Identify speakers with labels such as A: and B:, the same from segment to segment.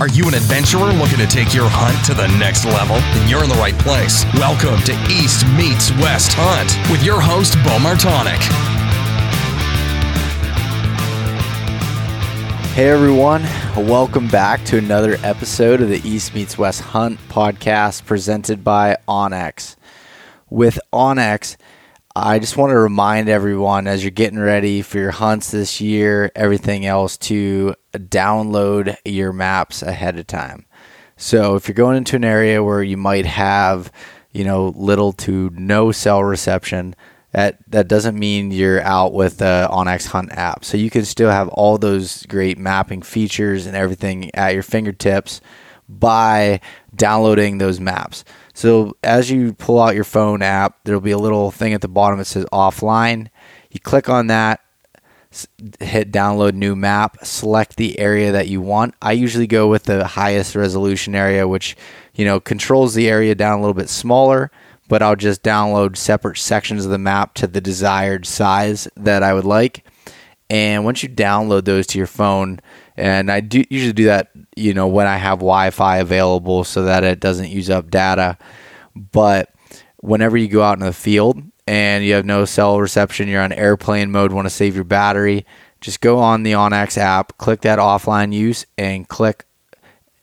A: Are you an adventurer looking to take your hunt to the next level? Then you're in the right place. Welcome to East Meets West Hunt with your host, Beau Martonik.
B: Hey everyone, welcome back to another episode of the East Meets West Hunt podcast presented by onX. With onX, I just want to remind everyone as you're getting ready for your hunts this year, everything else, to download your maps ahead of time. So if you're going into an area where you might have, you know, little to no cell reception, that that doesn't mean you're out with the onX Hunt app. So you can still have all those great mapping features and everything at your fingertips by downloading those maps. So as you pull out your phone app, there'll be a little thing at the bottom that says offline. You click on that, hit download new map, select the area that you want. I usually go with the highest resolution area, which you know controls the area down a little bit smaller but I'll just download separate sections of the map to the desired size that I would like. And once you download those to your phone, and I do usually do that, you know, when I have Wi-Fi available so that it doesn't use up data. But whenever you go out in the field and you have no cell reception, you're on airplane mode, want to save your battery, just go on the onX app, click that offline use, and click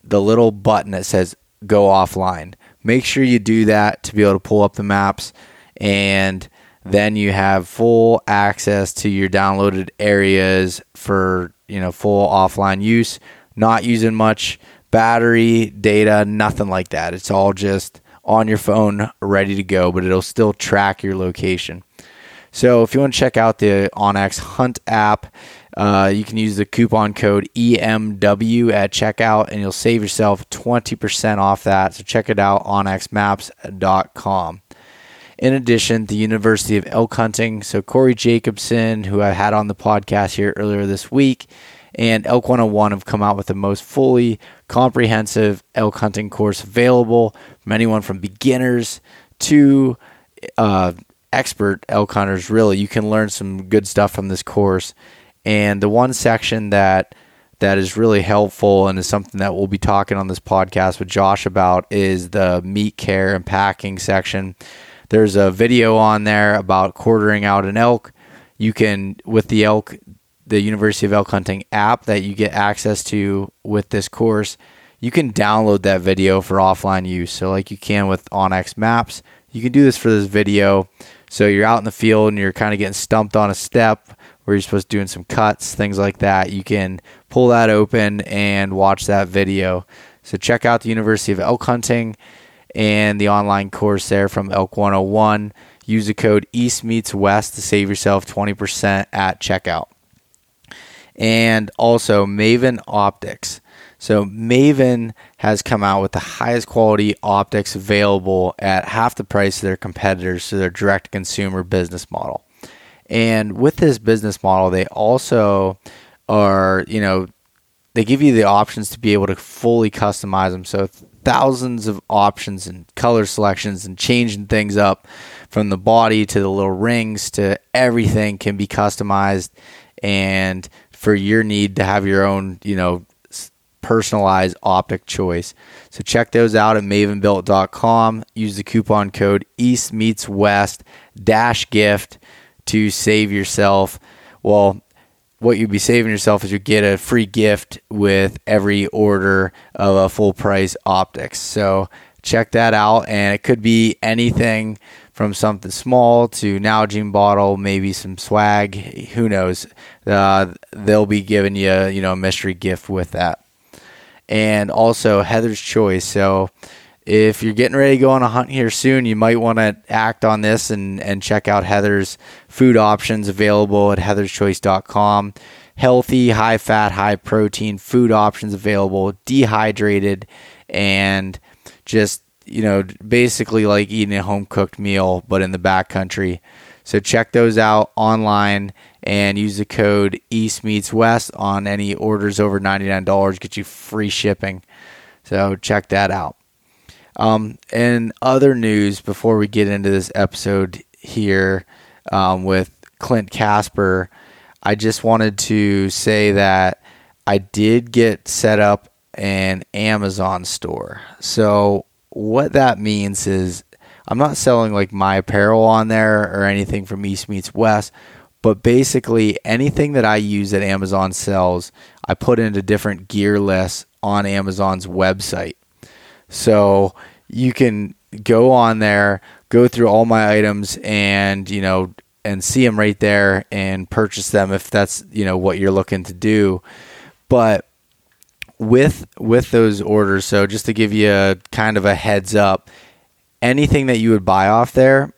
B: the little button that says go offline Make sure you do that to be able to pull up the maps and then you have full access to your downloaded areas for, you know, full offline use, not using much battery, data, nothing like that. It's all just on your phone ready to go, but it'll still track your location. So if you want to check out the onX Hunt app, uh, you can use the coupon code EMW at checkout and you'll save yourself 20% off that. So check it out onxmaps.com. In addition, the University of Elk Hunting, so Corey Jacobson, who I had on the podcast here earlier this week, and Elk 101 have come out with the most fully comprehensive elk hunting course available from anyone from beginners to uh, expert elk hunters. Really, you can learn some good stuff from this course. And the one section that that is really helpful and is something that we'll be talking on this podcast with Josh about is the meat care and packing section. There's a video on there about quartering out an elk. You can with the elk the University of Elk Hunting app that you get access to with this course, you can download that video for offline use. So like you can with onX Maps, you can do this for this video. So you're out in the field and you're kind of getting stumped on a step where you're supposed to doing some cuts, things like that. You can pull that open and watch that video. So check out the University of Elk Hunting and the online course there from Elk 101. Use the code East Meets West to save yourself 20% at checkout. And also Maven Optics. So Maven has come out with the highest quality optics available at half the price of their competitors to their direct consumer business model. And with this business model, they also are, you know, they give you the options to be able to fully customize them. So thousands of options and color selections and changing things up from the body to the little rings to everything can be customized and for your need to have your own, you know, personalized optic choice. So check those out at mavenbuilt.com. Use the coupon code East Meets West dash gift to save yourself. Well, what you'd be saving yourself is you get a free gift with every order of a full price optics. So check that out, and it could be anything from something small to Nalgene bottle, maybe some swag. Who knows? Uh, they'll be giving you, you know, a mystery gift with that. And also Heather's Choice. So if you're getting ready to go on a hunt here soon, you might want to act on this and, and check out Heather's food options available at heatherschoice.com. Healthy, high fat, high protein food options available, dehydrated, and just, you know, basically like eating a home cooked meal, but in the backcountry. So check those out online and use the code East Meets West on any orders over $99, get you free shipping. So check that out. Um, and other news before we get into this episode here um, with Clint Casper, I just wanted to say that I did get set up an Amazon store. So what that means is I'm not selling like my apparel on there or anything from East Meets West, but basically anything that I use that Amazon sells, I put into different gear lists on Amazon's website. So you can go on there, go through all my items and, you know, and see them right there and purchase them if that's, you know, what you're looking to do. But with with those orders, so just to give you a kind of a heads up, anything that you would buy off there,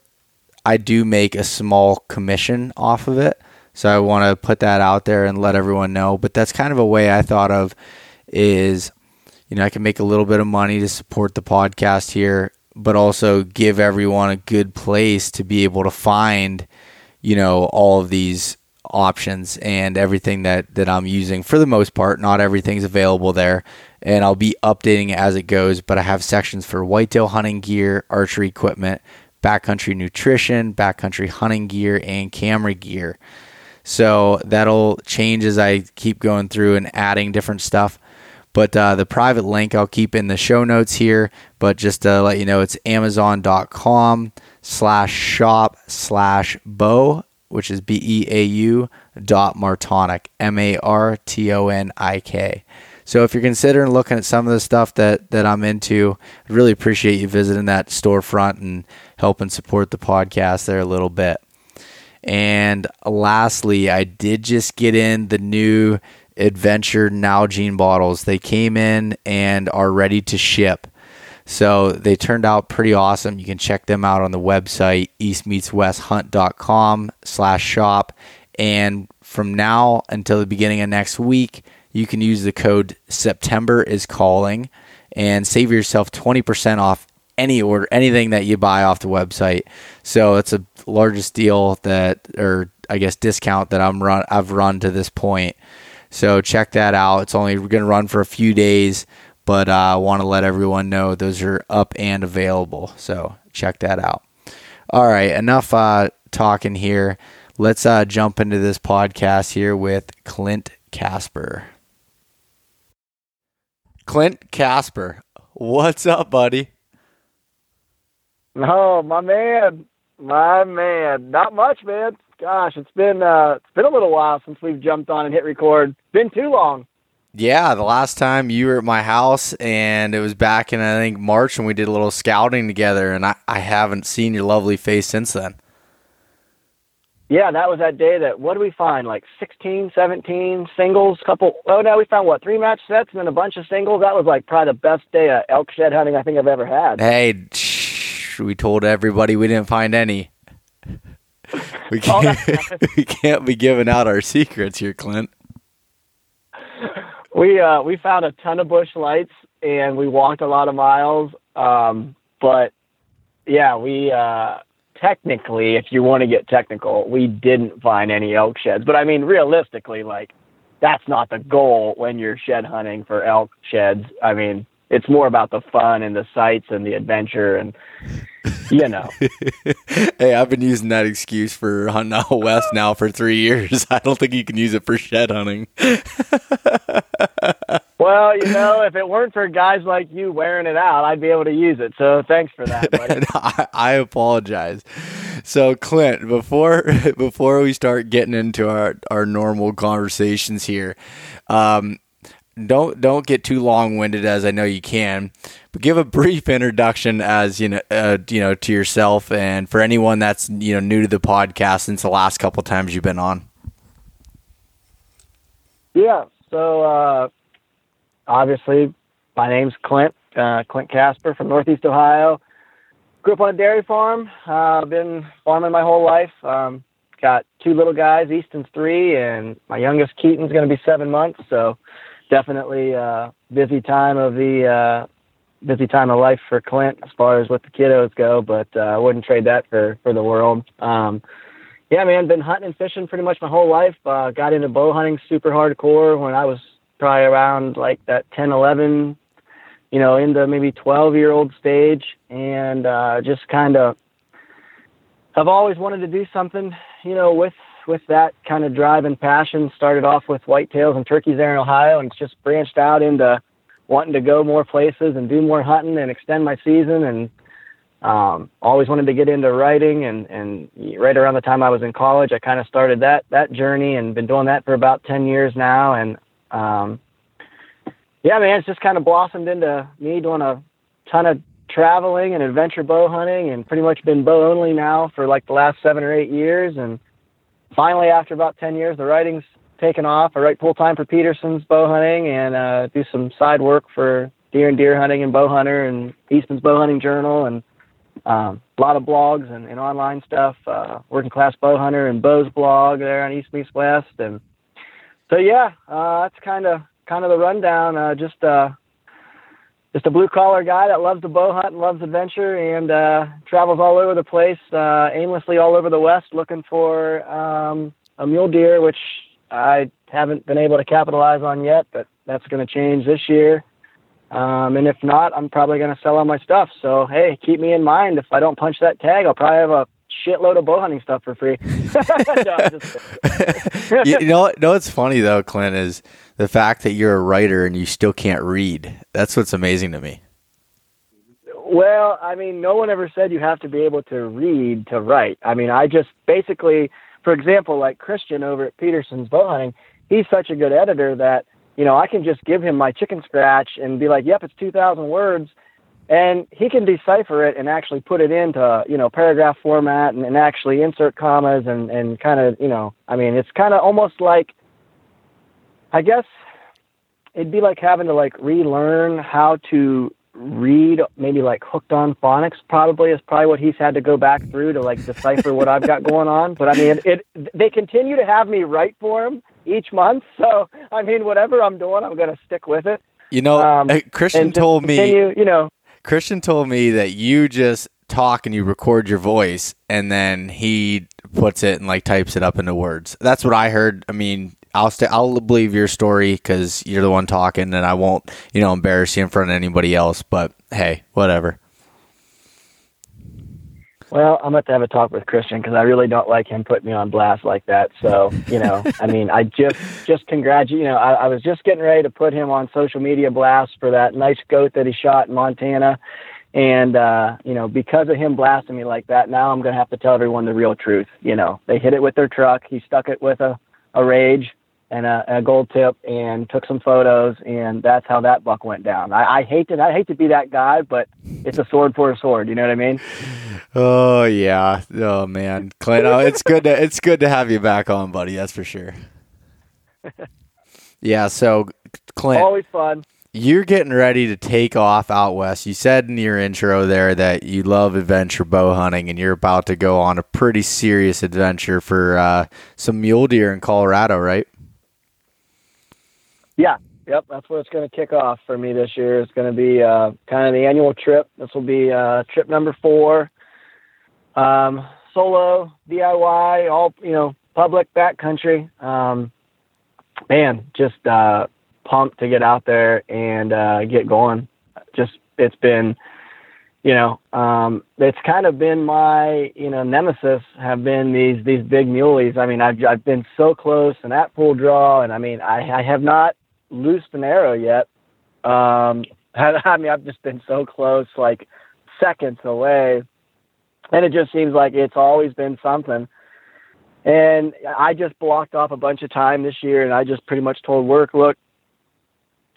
B: I do make a small commission off of it. So I want to put that out there and let everyone know. But that's kind of a way I thought of is, you know, I can make a little bit of money to support the podcast here, but also give everyone a good place to be able to find, you know, all of these options and everything that that I'm using for the most part. Not everything's available there, and I'll be updating as it goes. But I have sections for whitetail hunting gear, archery equipment, backcountry nutrition, backcountry hunting gear, and camera gear. So that'll change as I keep going through and adding different stuff. But uh, the private link I'll keep in the show notes here. But just to let you know, it's amazon.com slash shop slash beau which is B E A U dot Martonik, M A R T O N I K. So if you're considering looking at some of the stuff that, that I'm into, I'd really appreciate you visiting that storefront and helping support the podcast there a little bit. And lastly, I did just get in the new Adventure Nalgene bottles. They came in and are ready to ship. So they turned out pretty awesome. You can check them out on the website, eastmeetswesthunt.com slash shop. And from now until the beginning of next week, you can use the code September is calling and save yourself 20% off any order, anything that you buy off the website. So it's the largest deal that, or I guess discount that I'm run, I've run to this point. So check that out. It's only going to run for a few days but uh, I want to let everyone know those are up and available. So check that out. All right, enough uh, talking here. Let's uh, jump into this podcast here with Clint Casper. Clint Casper, what's up, buddy?
C: Oh, my man, my man. Not much, man. Gosh, it's been uh, it's been a little while since we've jumped on and hit record. Been too long.
B: Yeah, the last time you were at my house, and it was back in I think March, and we did a little scouting together, and I, I haven't seen your lovely face since then.
C: Yeah, that was that day that, what did we find? Like 16, 17 singles, couple, oh no, we found what, three match sets and then a bunch of singles. That was like probably the best day of elk shed hunting I think I've ever had.
B: Hey, we told everybody we didn't find any. We can't, we can't be giving out our secrets here, Clint.
C: We uh we found a ton of bush lights and we walked a lot of miles. Um, but yeah, we uh technically, if you want to get technical, we didn't find any elk sheds. But I mean, realistically, like that's not the goal when you're shed hunting for elk sheds. I mean, it's more about the fun and the sights and the adventure and you know.
B: hey, I've been using that excuse for hunting out west now for three years. I don't think you can use it for shed hunting.
C: Well, you know, if it weren't for guys like you wearing it out, I'd be able to use it. So thanks for that, buddy.
B: I, I apologize. So, Clint, before before we start getting into our, our normal conversations here, um, don't don't get too long winded as I know you can, but give a brief introduction as you know uh, you know to yourself and for anyone that's you know new to the podcast since the last couple times you've been on.
C: Yeah. So uh, obviously, my name's Clint. Uh, Clint Casper from Northeast Ohio. Grew up on a dairy farm. Uh, been farming my whole life. Um, got two little guys. Easton's three, and my youngest Keaton's going to be seven months. So definitely uh, busy time of the uh, busy time of life for Clint as far as what the kiddos go. But uh, I wouldn't trade that for for the world. Um, yeah, man, been hunting and fishing pretty much my whole life. Uh, got into bow hunting super hardcore when I was probably around like that 10, 11, you know, into maybe 12 year old stage. And uh, just kind of, I've always wanted to do something, you know, with with that kind of drive and passion. Started off with whitetails and turkeys there in Ohio, and just branched out into wanting to go more places and do more hunting and extend my season and um, always wanted to get into writing and, and right around the time I was in college, I kind of started that, that journey and been doing that for about 10 years now. And, um, yeah, man, it's just kind of blossomed into me doing a ton of traveling and adventure bow hunting and pretty much been bow only now for like the last seven or eight years. And finally, after about 10 years, the writing's taken off. I write full time for Petersen's bow hunting and, uh, do some side work for deer and deer hunting and bow hunter and Eastman's bow hunting journal. And, um, a lot of blogs and, and online stuff, uh, working class bow hunter and Beau's blog there on East Meets West. And so, yeah, uh, that's kind of, kind of the rundown. Uh, just, uh, just a blue collar guy that loves to bow hunt and loves adventure and, uh, travels all over the place, uh, aimlessly all over the West looking for, um, a mule deer, which I haven't been able to capitalize on yet, but that's going to change this year. Um, and if not, I'm probably going to sell all my stuff. So, hey, keep me in mind. If I don't punch that tag, I'll probably have a shitload of bow hunting stuff for free.
B: no, you, you know, know what's funny though, Clint, is the fact that you're a writer and you still can't read. That's what's amazing to me.
C: Well, I mean, no one ever said you have to be able to read to write. I mean, I just basically, for example, like Christian over at Petersen's Bow Hunting, he's such a good editor that you know, I can just give him my chicken scratch and be like, yep, it's 2,000 words. And he can decipher it and actually put it into, you know, paragraph format and, and actually insert commas and, and kind of, you know, I mean, it's kind of almost like, I guess it'd be like having to like relearn how to read maybe like hooked on phonics probably is probably what he's had to go back through to like decipher what I've got going on. But I mean, it, it they continue to have me write for him each month. So I mean, whatever I'm doing, I'm going to stick with it.
B: You know, um, Christian told
C: continue,
B: me.
C: You know,
B: Christian told me that you just talk and you record your voice, and then he puts it and like types it up into words. That's what I heard. I mean, I'll stay. I'll believe your story because you're the one talking, and I won't, you know, embarrass you in front of anybody else. But hey, whatever.
C: Well, I'm going to have a talk with Christian because I really don't like him putting me on blast like that. So, you know, I mean, I just just congratulate. You know, I, I was just getting ready to put him on social media blast for that nice goat that he shot in Montana, and uh, you know, because of him blasting me like that, now I'm going to have to tell everyone the real truth. You know, they hit it with their truck. He stuck it with a a rage and a, a, gold tip and took some photos and that's how that buck went down. I, I hate to I hate to be that guy, but it's a sword for a sword. You know what I mean?
B: Oh yeah. Oh man, Clint. Oh, it's good to it's good to have you back on, buddy. That's for sure. Yeah. So, Clint,
C: always fun.
B: You're getting ready to take off out west. You said in your intro there that you love adventure bow hunting, and you're about to go on a pretty serious adventure for uh, some mule deer in Colorado, right?
C: Yeah, yep, that's where it's going to kick off for me this year. It's going to be uh, kind of the annual trip. This will be uh, trip number four. Um, solo, DIY, all you know, public backcountry. Um, man, just uh, pumped to get out there and uh, get going. Just it's been, you know, um, it's kind of been my you know nemesis have been these these big muleys. I mean, I've I've been so close and at full draw, and I mean, I I have not loosed an arrow yet. Um, I mean, I've just been so close, like seconds away, and it just seems like it's always been something. And I just blocked off a bunch of time this year, and I just pretty much told work, look,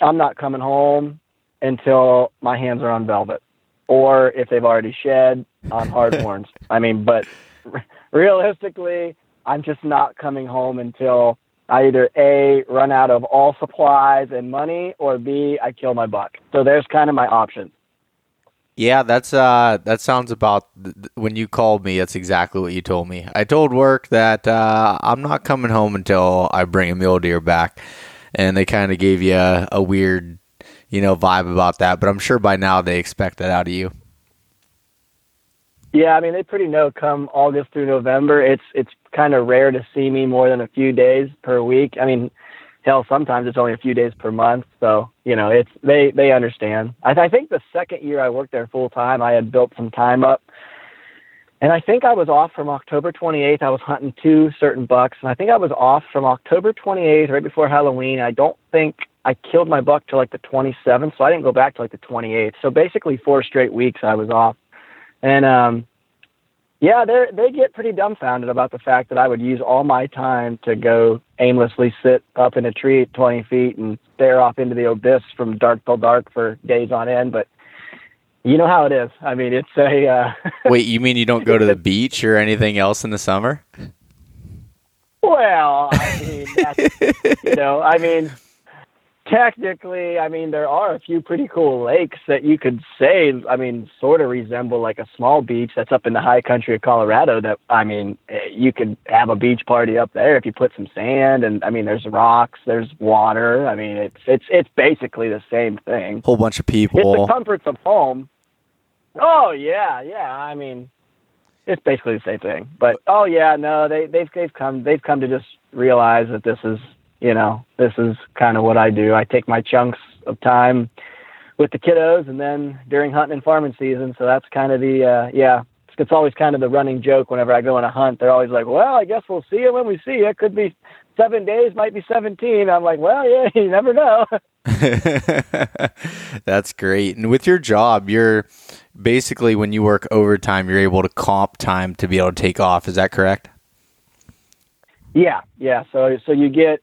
C: I'm not coming home until my hands are on velvet, or if they've already shed on hard horns. I mean, but realistically, I'm just not coming home until I either A, run out of all supplies and money, or B, I kill my buck. So there's kind of my options.
B: Yeah, that's uh, that sounds about th- when you called me. That's exactly what you told me. I told work that uh, I'm not coming home until I bring a mule deer back, and they kind of gave you a, a weird, you know, vibe about that. But I'm sure by now they expect that out of you.
C: Yeah, I mean they pretty know come August through November. It's it's kind of rare to see me more than a few days per week. I mean, hell, sometimes it's only a few days per month. So you know, it's they they understand. I, I think the second year I worked there full time, I had built some time up, and I think I was off from October 28th. I was hunting two certain bucks, and I think I was off from October 28th right before Halloween. I don't think I killed my buck till like the 27th, so I didn't go back to like the 28th. So basically, four straight weeks I was off, and um, yeah, they they get pretty dumbfounded about the fact that I would use all my time to go aimlessly sit up in a tree at 20 feet and stare off into the abyss from dark till dark for days on end. But you know how it is. I mean, it's a. Uh,
B: Wait, you mean you don't go to the beach or anything else in the summer?
C: Well, I mean, that's, you know, I mean, technically, I mean, there are a few pretty cool lakes that you could say, I mean, sort of resemble like a small beach that's up in the high country of Colorado. That I mean, eh, you could have a beach party up there if you put some sand, and I mean, there's rocks, there's water. I mean, it's it's it's basically the same thing.
B: Whole bunch of people.
C: It's the comforts of home. Oh yeah, yeah. I mean, it's basically the same thing. But oh yeah, no, they they've they've come they've come to just realize that this is you know this is kind of what I do. I take my chunks of time with the kiddos, and then during hunting and farming season. So that's kind of the uh, yeah. It's always kind of the running joke whenever I go on a hunt. They're always like, "Well, I guess we'll see it when we see you. it. Could be seven days, might be seventeen. I'm like, "Well, yeah, you never know."
B: That's great. And with your job, you're basically when you work overtime, you're able to comp time to be able to take off. Is that correct?
C: Yeah, yeah. So so you get,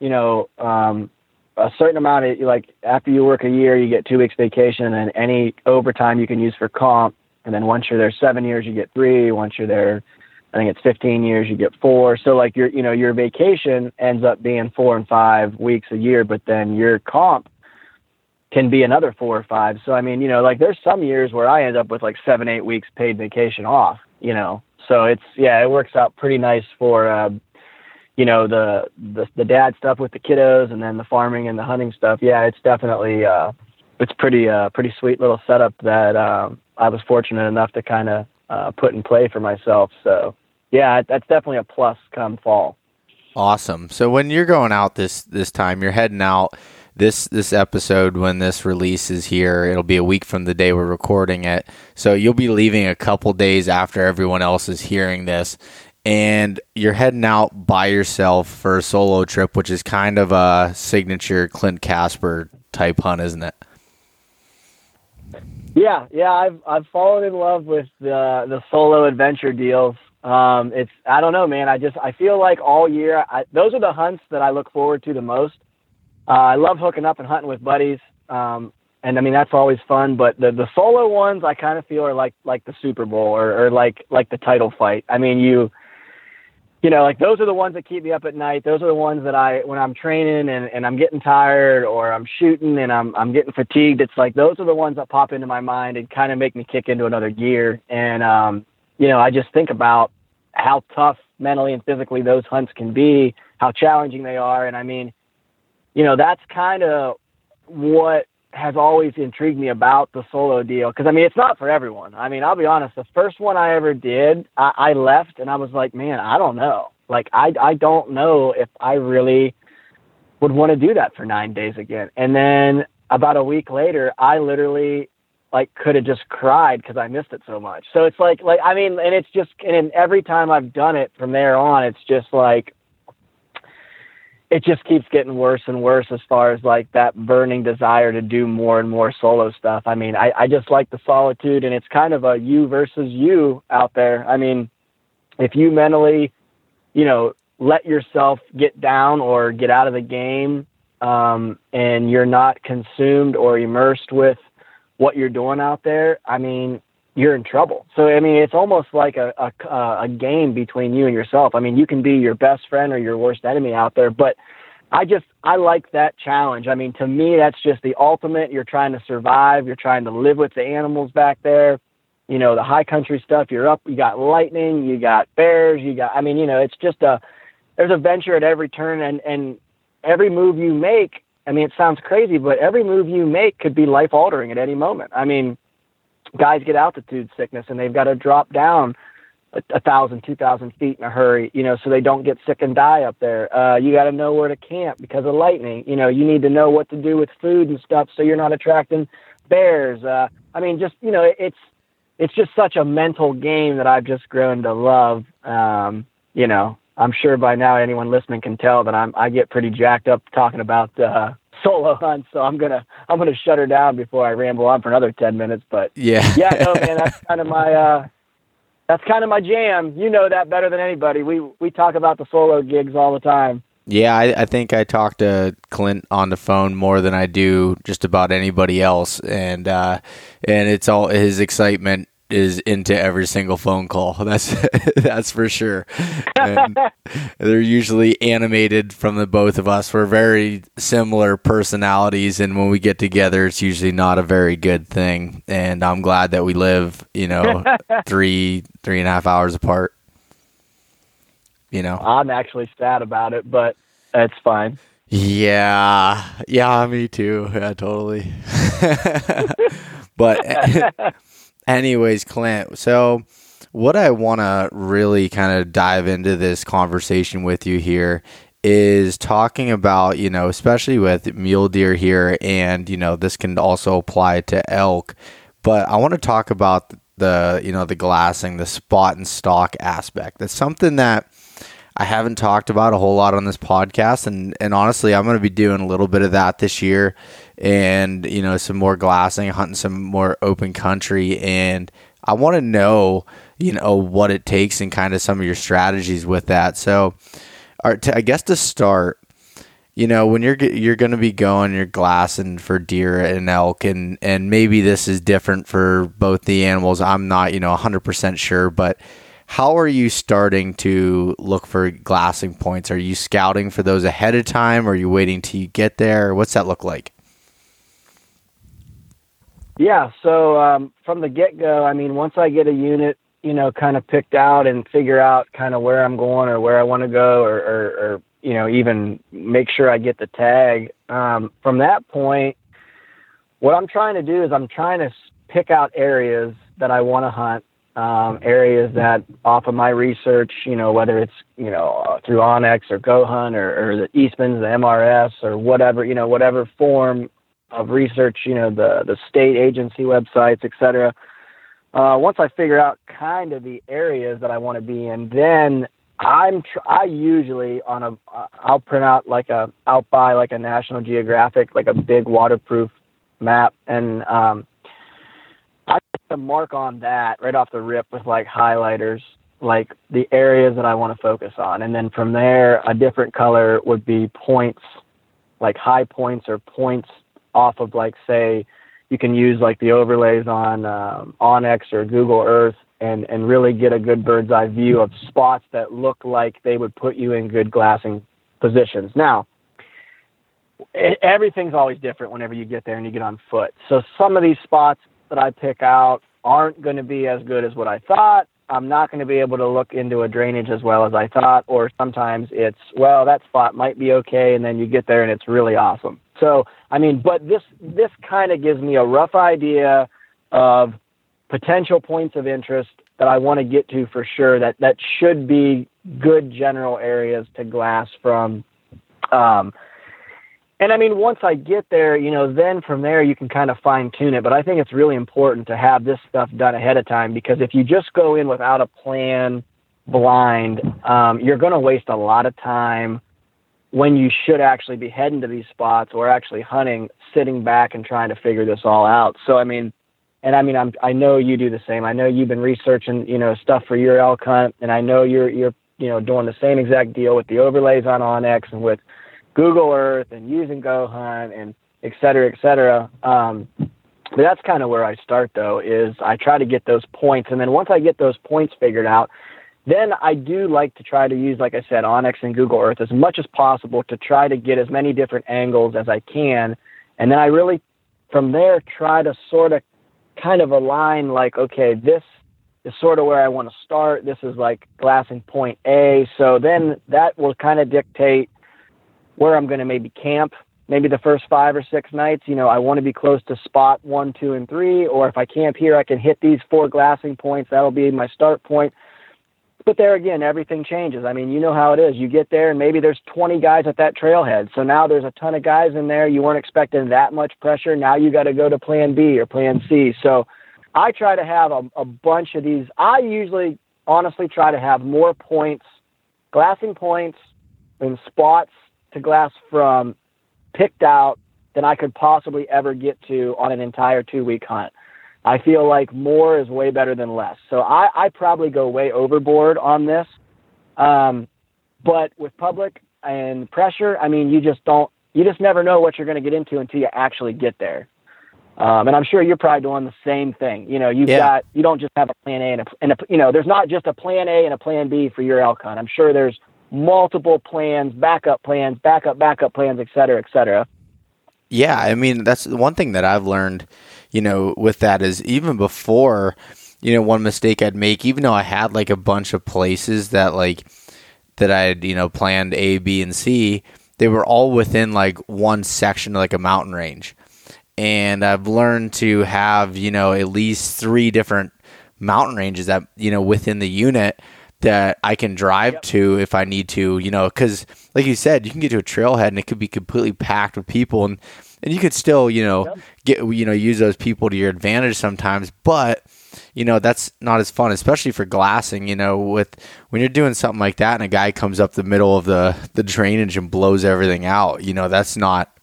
C: you know, um, a certain amount of like after you work a year, you get two weeks vacation, and any overtime you can use for comp. And then once you're there seven years, you get three. Once you're there, I think it's 15 years, you get four. So like your you know your vacation ends up being four and five weeks a year, but then your comp can be another four or five. So I mean, you know, like there's some years where I end up with like seven, eight weeks paid vacation off. You know, so it's yeah, it works out pretty nice for uh, you know the, the the dad stuff with the kiddos and then the farming and the hunting stuff. Yeah, it's definitely uh, it's pretty uh, pretty sweet little setup that um, I was fortunate enough to kind of uh, put in play for myself. So yeah, that's definitely a plus come fall.
B: Awesome. So when you're going out this this time, you're heading out this this episode when this releases here it'll be a week from the day we're recording it so you'll be leaving a couple days after everyone else is hearing this and you're heading out by yourself for a solo trip which is kind of a signature clint casper type hunt isn't it
C: yeah yeah i've i've fallen in love with the the solo adventure deals um it's i don't know man i just i feel like all year I, those are the hunts that i look forward to the most uh, I love hooking up and hunting with buddies. Um, and I mean that's always fun. But the the solo ones I kind of feel are like like the Super Bowl or, or like like the title fight. I mean you you know like those are the ones that keep me up at night. Those are the ones that I when I'm training and and I'm getting tired or I'm shooting and I'm I'm getting fatigued. It's like those are the ones that pop into my mind and kind of make me kick into another gear. And um, you know I just think about how tough mentally and physically those hunts can be, how challenging they are, and I mean you know, that's kind of what has always intrigued me about the solo deal. Cause I mean, it's not for everyone. I mean, I'll be honest, the first one I ever did, I, I left and I was like, man, I don't know. Like, I, I don't know if I really would want to do that for nine days again. And then about a week later, I literally like could have just cried because I missed it so much. So it's like, like, I mean, and it's just, and every time I've done it from there on, it's just like, it just keeps getting worse and worse as far as like that burning desire to do more and more solo stuff. I mean, I, I just like the solitude and it's kind of a you versus you out there. I mean, if you mentally, you know, let yourself get down or get out of the game, um, and you're not consumed or immersed with what you're doing out there, I mean, you're in trouble. So I mean, it's almost like a, a uh, a game between you and yourself. I mean, you can be your best friend or your worst enemy out there, but I just I like that challenge. I mean, to me, that's just the ultimate. You're trying to survive. You're trying to live with the animals back there. You know, the high country stuff. You're up. You got lightning. You got bears. You got. I mean, you know, it's just a there's a venture at every turn, and and every move you make. I mean, it sounds crazy, but every move you make could be life altering at any moment. I mean, guys get altitude sickness and they've got to drop down a, a thousand, two thousand feet in a hurry, you know, so they don't get sick and die up there. Uh, you got to know where to camp because of lightning. You know, you need to know what to do with food and stuff so you're not attracting bears. Uh, I mean, just you know, it's it's just such a mental game that I've just grown to love. Um, you know, I'm sure by now anyone listening can tell that I'm I get pretty jacked up talking about uh, solo hunts, so I'm gonna I'm gonna shut her down before I ramble on for another ten minutes. But
B: yeah,
C: yeah, no, man, that's kind of my uh, that's kind of my jam. You know that better than anybody. We we talk about the solo gigs all the time.
B: Yeah, I, I think I talk to Clint on the phone more than I do just about anybody else, and uh, and it's all his excitement is into every single phone call. That's that's for sure. And they're usually animated from the both of us. We're very similar personalities, and when we get together, it's usually not a very good thing. And I'm glad that we live, you know, three three and a half hours apart. You know,
C: I'm actually sad about it, but that's fine.
B: Yeah, yeah, me too. Yeah, totally. but anyways, Clint, so what I want to really kind of dive into this conversation with you here is talking about, you know, especially with mule deer here, and, you know, this can also apply to elk, but I want to talk about the, you know, the glassing, the spot and stock aspect. That's something that I haven't talked about a whole lot on this podcast, and and honestly, I'm going to be doing a little bit of that this year, and you know, some more glassing, hunting some more open country, and I want to know, you know, what it takes and kind of some of your strategies with that. So, I guess to start, you know, when you're you're going to be going, you're glassing for deer and elk, and and maybe this is different for both the animals. I'm not, you know, 100% sure, but how are you starting to look for glassing points? Are you scouting for those ahead of time? Or are you waiting till you get there? What's that look like?
C: Yeah, so um, from the get go, I mean, once I get a unit, you know, kind of picked out and figure out kind of where I'm going or where I want to go, or, or, or, you know, even make sure I get the tag. Um, from that point, what I'm trying to do is I'm trying to pick out areas that I want to hunt um, areas that off of my research, you know, whether it's, you know, uh, through onX or GoHunt or, or the Eastman's, the MRS or whatever, you know, whatever form of research, you know, the, the state agency websites, et cetera. Uh, once I figure out kind of the areas that I want to be in, then I'm tr- I usually on a I'll print out like a I'll buy like a National Geographic like a big waterproof map and um, to mark on that right off the rip with like highlighters, like the areas that I want to focus on. And then from there, a different color would be points, like high points or points off of like, say, you can use like the overlays on um, onX or Google Earth and, and really get a good bird's eye view of spots that look like they would put you in good glassing positions. Now, everything's always different whenever you get there and you get on foot. So some of these spots that I pick out aren't going to be as good as what I thought. I'm not going to be able to look into a drainage as well as I thought, or sometimes it's, well, that spot might be okay, and then you get there and it's really awesome. So, I mean, but this this kind of gives me a rough idea of potential points of interest that I want to get to for sure. That that should be good general areas to glass from. Um, and I mean, once I get there, you know, then from there you can kind of fine tune it. But I think it's really important to have this stuff done ahead of time because if you just go in without a plan, blind, um, you're going to waste a lot of time when you should actually be heading to these spots or actually hunting, sitting back and trying to figure this all out. So I mean, and I mean, I'm I know you do the same. I know you've been researching, you know, stuff for your elk hunt, and I know you're you're you know doing the same exact deal with the overlays on onX and with Google Earth and using GoHunt and et cetera, et cetera. Um, but that's kind of where I start though, is I try to get those points. And then once I get those points figured out, then I do like to try to use, like I said, onX and Google Earth as much as possible to try to get as many different angles as I can. And then I really, from there, try to sort of kind of align like, okay, this is sort of where I want to start. This is like glassing point A. So then that will kind of dictate where I'm going to maybe camp. Maybe the first five or six nights, you know, I want to be close to spot one, two, and three. Or if I camp here, I can hit these four glassing points. That'll be my start point. But there again, everything changes. I mean, you know how it is. You get there and maybe there's 20 guys at that trailhead. So now there's a ton of guys in there. You weren't expecting that much pressure. Now you got to go to plan B or plan C. So I try to have a, a bunch of these. I usually honestly try to have more points glassing points and spots to glass from picked out than I could possibly ever get to on an entire two week hunt. I feel like more is way better than less. So I, I probably go way overboard on this. Um, but with public and pressure, I mean, you just don't, you just never know what you're going to get into until you actually get there. Um, and I'm sure you're probably doing the same thing. You know, you've yeah. got, you don't just have a plan A and a, and a, you know, there's not just a plan A and a plan B for your elk hunt. I'm sure there's multiple plans, backup plans, backup, backup plans, et cetera, et cetera.
B: Yeah. I mean, that's one thing that I've learned, you know, with that is even before, you know, one mistake I'd make, even though I had like a bunch of places that like, that I had, you know, planned A, B, and C, they were all within like one section, of like a mountain range. And I've learned to have, you know, at least three different mountain ranges that, you know, within the unit that I can drive yep. to if I need to, you know, because like you said, you can get to a trailhead and it could be completely packed with people and, and you could still, you know, yep. get, you know, use those people to your advantage sometimes, but you know that's not as fun especially for glassing you know with when you're doing something like that and a guy comes up the middle of the the drainage and blows everything out you know that's not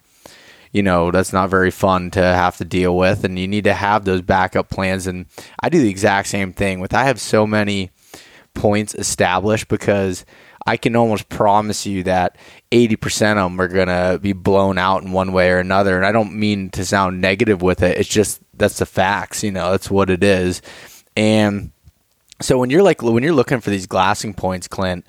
B: you know that's not very fun to have to deal with and you need to have those backup plans and i do the exact same thing with i have so many points established because I can almost promise you that 80% of them are going to be blown out in one way or another. And I don't mean to sound negative with it. It's just that's the facts, you know, that's what it is. And so when you're like when you're looking for these glassing points, Clint,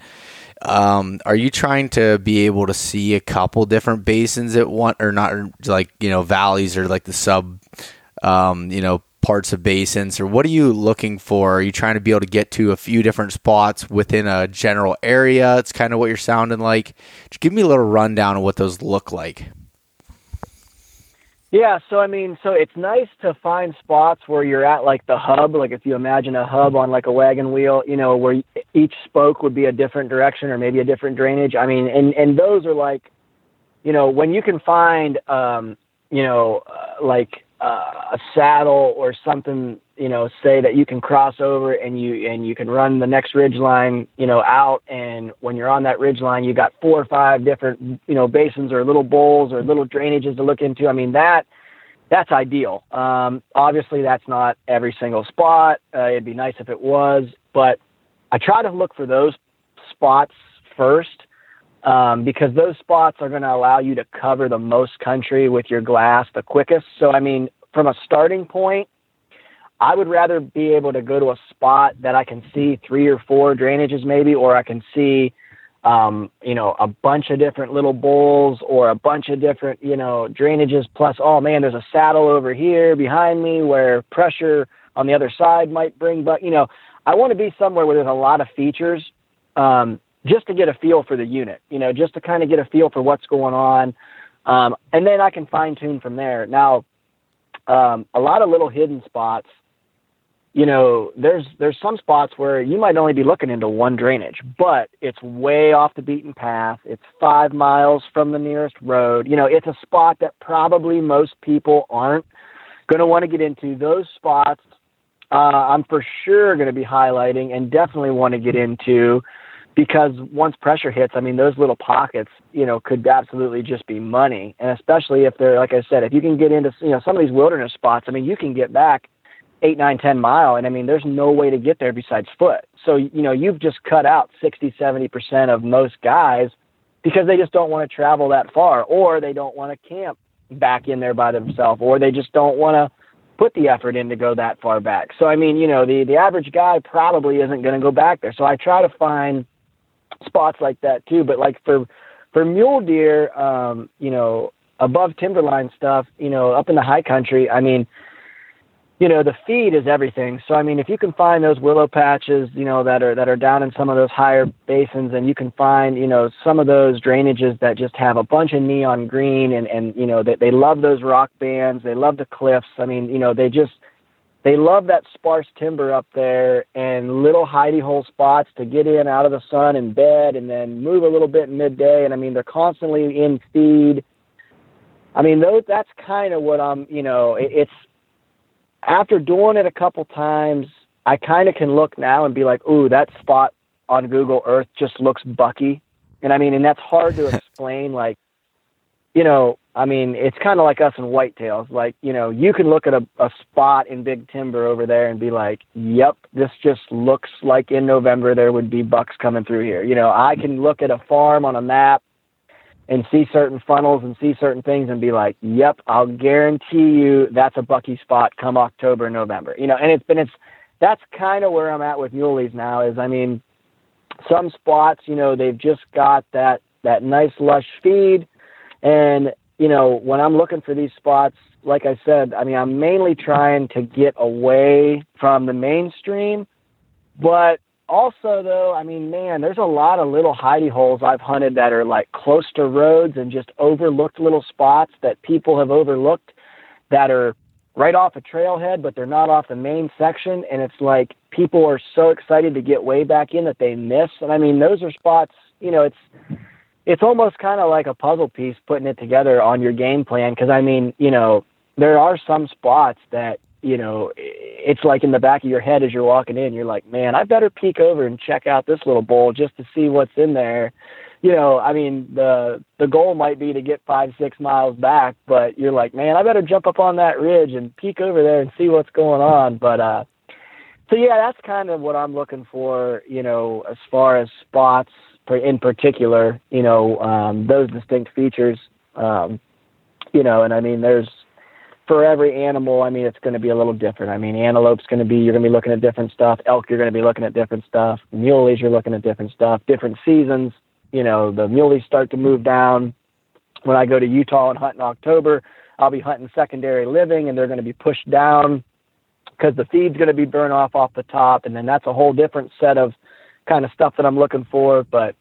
B: um, are you trying to be able to see a couple different basins at one or not like, you know, valleys or like the sub um, you know, parts of basins or what are you looking for? Are you trying to be able to get to a few different spots within a general area? It's kind of what you're sounding like. Just give me a little rundown of what those look like.
C: Yeah, so I mean, so it's nice to find spots where you're at like the hub, like if you imagine a hub on like a wagon wheel, you know, where each spoke would be a different direction or maybe a different drainage. I mean, and and those are like, you know, when you can find, um, you know, uh, like uh, a saddle or something, you know, say that you can cross over and you and you can run the next ridge line, you know, out. And when you're on that ridge line, you got four or five different, you know, basins or little bowls or little drainages to look into. I mean, that that's ideal. Um, obviously, that's not every single spot. Uh, it'd be nice if it was, but I try to look for those spots first um, because those spots are going to allow you to cover the most country with your glass the quickest. So, I mean, from a starting point, I would rather be able to go to a spot that I can see three or four drainages, maybe, or I can see, um, you know, a bunch of different little bowls or a bunch of different, you know, drainages. Plus, oh man, there's a saddle over here behind me where pressure on the other side might bring. But you know, I want to be somewhere where there's a lot of features. Um, just to get a feel for the unit, you know, just to kind of get a feel for what's going on. Um, and then I can fine tune from there. Now, um, a lot of little hidden spots, you know, there's there's some spots where you might only be looking into one drainage, but it's way off the beaten path. It's five miles from the nearest road. You know, it's a spot that probably most people aren't going to want to get into. Those spots, uh, I'm for sure going to be highlighting and definitely want to get into because once pressure hits, I mean, those little pockets, you know, could absolutely just be money. And especially if they're, like I said, if you can get into, you know, some of these wilderness spots, I mean, you can get back eight, nine, ten mile. And I mean, there's no way to get there besides foot. So, you know, you've just cut out 60, 70% of most guys because they just don't want to travel that far or they don't want to camp back in there by themselves or they just don't want to put the effort in to go that far back. So, I mean, you know, the, the average guy probably isn't going to go back there. So I try to find, spots like that too. But like for for mule deer, um, you know, above timberline stuff, you know, up in the high country, I mean, you know, the feed is everything. So I mean, if you can find those willow patches, you know, that are that are down in some of those higher basins, and you can find, you know, some of those drainages that just have a bunch of neon green, and and you know, they they love those rock bands, they love the cliffs. I mean, you know, they just they love that sparse timber up there and little hidey hole spots to get in out of the sun and bed and then move a little bit in midday. And I mean, they're constantly in feed. I mean, those, that's kind of what I'm, you know, it, it's after doing it a couple times, I kind of can look now and be like, ooh, that spot on Google Earth just looks bucky. And I mean, and that's hard to explain. like, you know, I mean, it's kind of like us and whitetails. Like, you know, you can look at a, a spot in big timber over there and be like, yep, this just looks like in November there would be bucks coming through here. You know, I can look at a farm on a map and see certain funnels and see certain things and be like, yep, I'll guarantee you that's a bucky spot come October, November. You know, and it's been, it's, that's kind of where I'm at with muleys now is, I mean, some spots, you know, they've just got that, that nice lush feed. And, you know, when I'm looking for these spots, like I said, I mean, I'm mainly trying to get away from the mainstream, but also though, I mean, man, there's a lot of little hidey holes I've hunted that are like close to roads and just overlooked little spots that people have overlooked that are right off a trailhead, but they're not off the main section. And it's like people are so excited to get way back in that they miss. And I mean, those are spots, you know, it's, it's almost kind of like a puzzle piece putting it together on your game plan. Cause I mean, you know, there are some spots that you know, it's like in the back of your head as you're walking in, you're like, man, I better peek over and check out this little bowl just to see what's in there. You know, I mean, the the goal might be to get five, six miles back, but you're like, man, I better jump up on that ridge and peek over there and see what's going on. But uh, so yeah, that's kind of what I'm looking for. You know, as far as spots in particular, you know, um, those distinct features. Um, you know, and I mean, there's for every animal, I mean, it's going to be a little different. I mean, antelope's going to be, you're going to be looking at different stuff. Elk, you're going to be looking at different stuff. Muleys, you're looking at different stuff. Different seasons, you know, the muleys start to move down. When I go to Utah and hunt in October, I'll be hunting secondary living and they're going to be pushed down because the feed's going to be burned off off the top. And then that's a whole different set of kind of stuff that I'm looking for. But,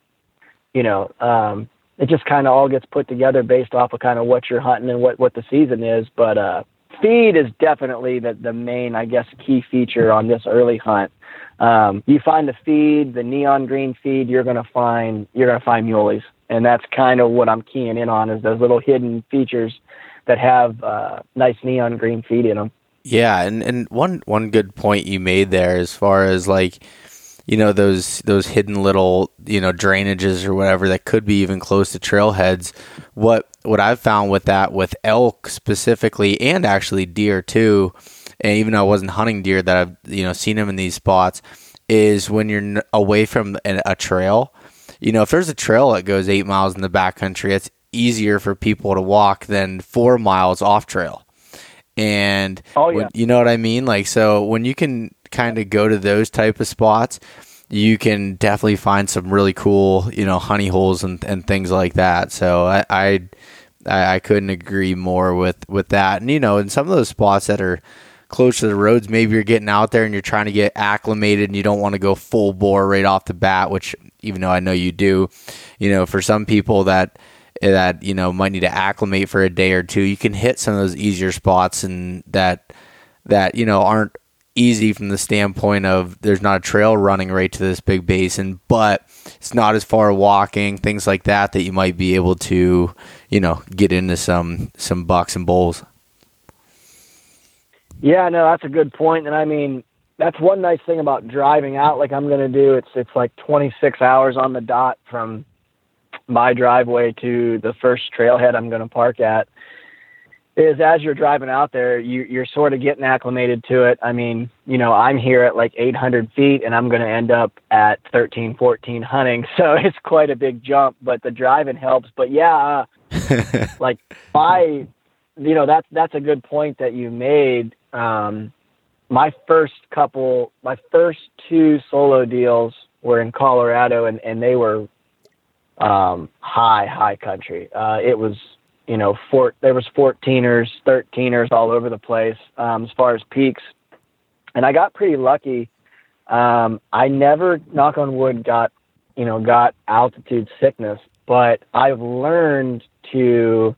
C: you know, um, it just kind of all gets put together based off of kind of what you're hunting and what what the season is. But uh, feed is definitely the the main, I guess, key feature on this early hunt. Um, you find the feed, the neon green feed, you're gonna find you're gonna find muleys, and that's kind of what I'm keying in on is those little hidden features that have uh, nice neon green feed in them.
B: Yeah, and and one one good point you made there as far as like you know those those hidden little you know drainages or whatever that could be even close to trailheads. What what i've found with that with elk specifically and actually deer too and even though i wasn't hunting deer that i've you know seen them in these spots is when you're away from a trail you know if there's a trail that goes eight miles in the backcountry it's easier for people to walk than four miles off trail. And
C: oh, yeah.
B: when, you know what i mean? Like so when you can kind of go to those type of spots, you can definitely find some really cool, you know, honey holes and, and things like that. So I, I, I couldn't agree more with, with that. And, you know, in some of those spots that are close to the roads, maybe you're getting out there and you're trying to get acclimated and you don't want to go full bore right off the bat, which even though I know you do, you know, for some people that, that, you know, might need to acclimate for a day or two, you can hit some of those easier spots and that, that, you know, aren't easy from the standpoint of there's not a trail running right to this big basin, but it's not as far walking, things like that that you might be able to, you know, get into some some bucks and bulls.
C: Yeah, no, that's a good point. And I mean, that's one nice thing about driving out like I'm going to do. It's it's like 26 hours on the dot from my driveway to the first trailhead I'm going to park at is as you're driving out there, you, you're sort of getting acclimated to it. I mean, you know, I'm here at like 800 feet and I'm going to end up at 13, 14 hunting. So it's quite a big jump, but the driving helps. But yeah, uh, like my, you know, that's, that's a good point that you made. Um, my first couple, my first two solo deals were in Colorado and, and they were, um, high, high country. Uh, it was, you know, four, there was 14ers, 13ers all over the place um, as far as peaks. And I got pretty lucky. Um, I never, knock on wood, got, you know, got altitude sickness, but I've learned to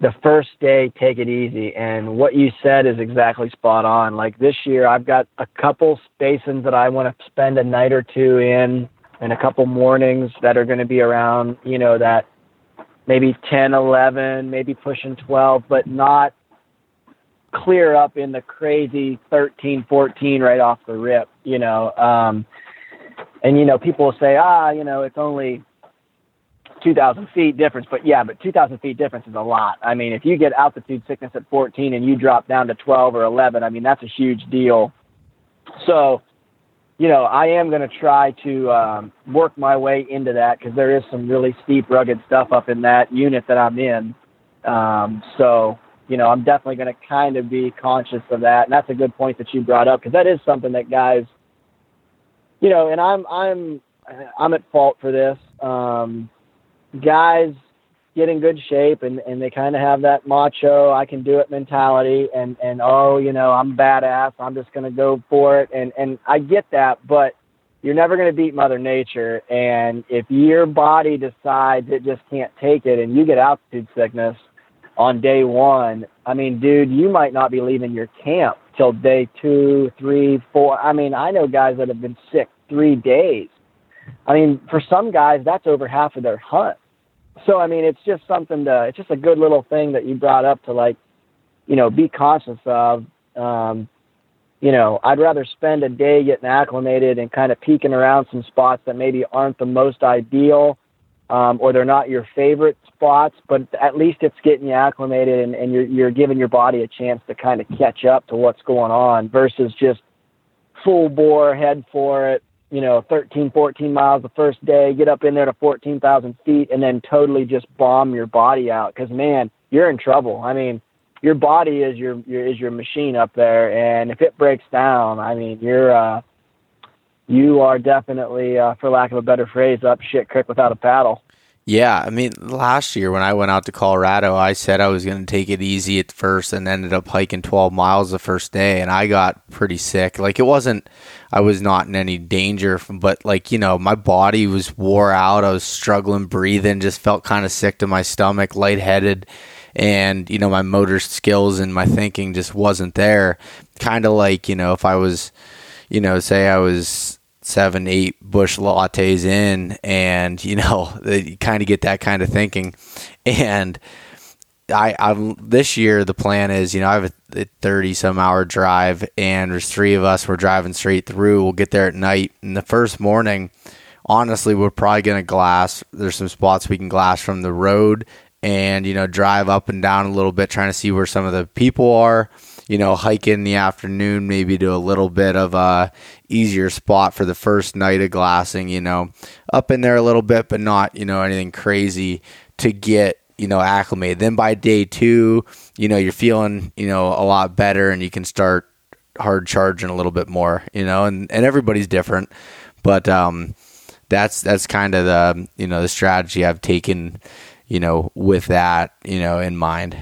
C: the first day take it easy. And what you said is exactly spot on. Like this year, I've got a couple basins that I want to spend a night or two in and a couple mornings that are going to be around, you know, that maybe 10, 11, maybe pushing 12, but not clear up in the crazy 13, 14 right off the rip, you know. Um, and you know, people will say, ah, you know, it's only 2,000 feet difference, but yeah, but 2,000 feet difference is a lot. I mean, if you get altitude sickness at 14 and you drop down to 12 or 11, I mean, that's a huge deal. So, you know, I am going to try to um, work my way into that because there is some really steep, rugged stuff up in that unit that I'm in. Um, so, you know, I'm definitely going to kind of be conscious of that, and that's a good point that you brought up because that is something that guys, you know, and I'm I'm I'm at fault for this. Um, guys get in good shape and, and they kind of have that macho, I can do it mentality and, and, oh, you know, I'm badass. I'm just going to go for it. And, and I get that, but you're never going to beat mother nature. And if your body decides it just can't take it and you get altitude sickness on day one, I mean, dude, you might not be leaving your camp till day two, three, four. I mean, I know guys that have been sick three days I mean, for some guys, that's over half of their hunt. So, I mean, it's just something to, it's just a good little thing that you brought up to like, you know, be conscious of. Um, you know, I'd rather spend a day getting acclimated and kind of peeking around some spots that maybe aren't the most ideal um, or they're not your favorite spots, but at least it's getting you acclimated and, and you're, you're giving your body a chance to kind of catch up to what's going on versus just full bore head for it you know, 13, 14 miles the first day, get up in there to 14,000 feet, and then totally just bomb your body out. Because man, you're in trouble. I mean, your body is your, your is your machine up there, and if it breaks down, I mean, you're uh, you are definitely, uh, for lack of a better phrase, up shit creek without a paddle.
B: Yeah, I mean, last year when I went out to Colorado, I said I was going to take it easy at first and ended up hiking 12 miles the first day, and I got pretty sick. Like, it wasn't, I was not in any danger, but like, you know, my body was wore out. I was struggling breathing, just felt kind of sick to my stomach, lightheaded, and, you know, my motor skills and my thinking just wasn't there. Kind of like, you know, if I was, you know, say I was seven, eight Busch Lattes in, and you know, you kind of get that kind of thinking. And I, I'm this year the plan is, you know, I have a, 30 some hour drive, and there's three of us. We're driving straight through. We'll get there at night, and the first morning, honestly, we're probably gonna glass. There's some spots we can glass from the road, and you know, drive up and down a little bit, trying to see where some of the people are you know, hike in the afternoon, maybe to a little bit of a easier spot for the first night of glassing, you know, up in there a little bit, but not, you know, anything crazy to get, you know, acclimated. Then by day two, you know, you're feeling, you know, a lot better and you can start hard charging a little bit more, you know, and, and everybody's different. But um that's that's kind of the you know the strategy I've taken, you know, with that, you know, in mind.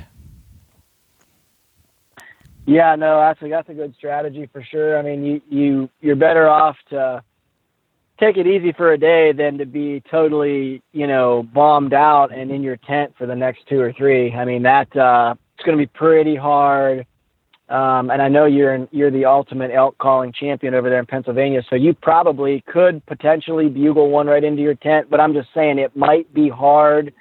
C: Yeah, no, that's a that's a good strategy for sure. I mean, you you you're better off to take it easy for a day than to be totally, you know, bombed out and in your tent for the next two or three. I mean, that uh, it's going to be pretty hard. Um, and I know you're in, you're the ultimate elk calling champion over there in Pennsylvania, so you probably could potentially bugle one right into your tent. But I'm just saying it might be hard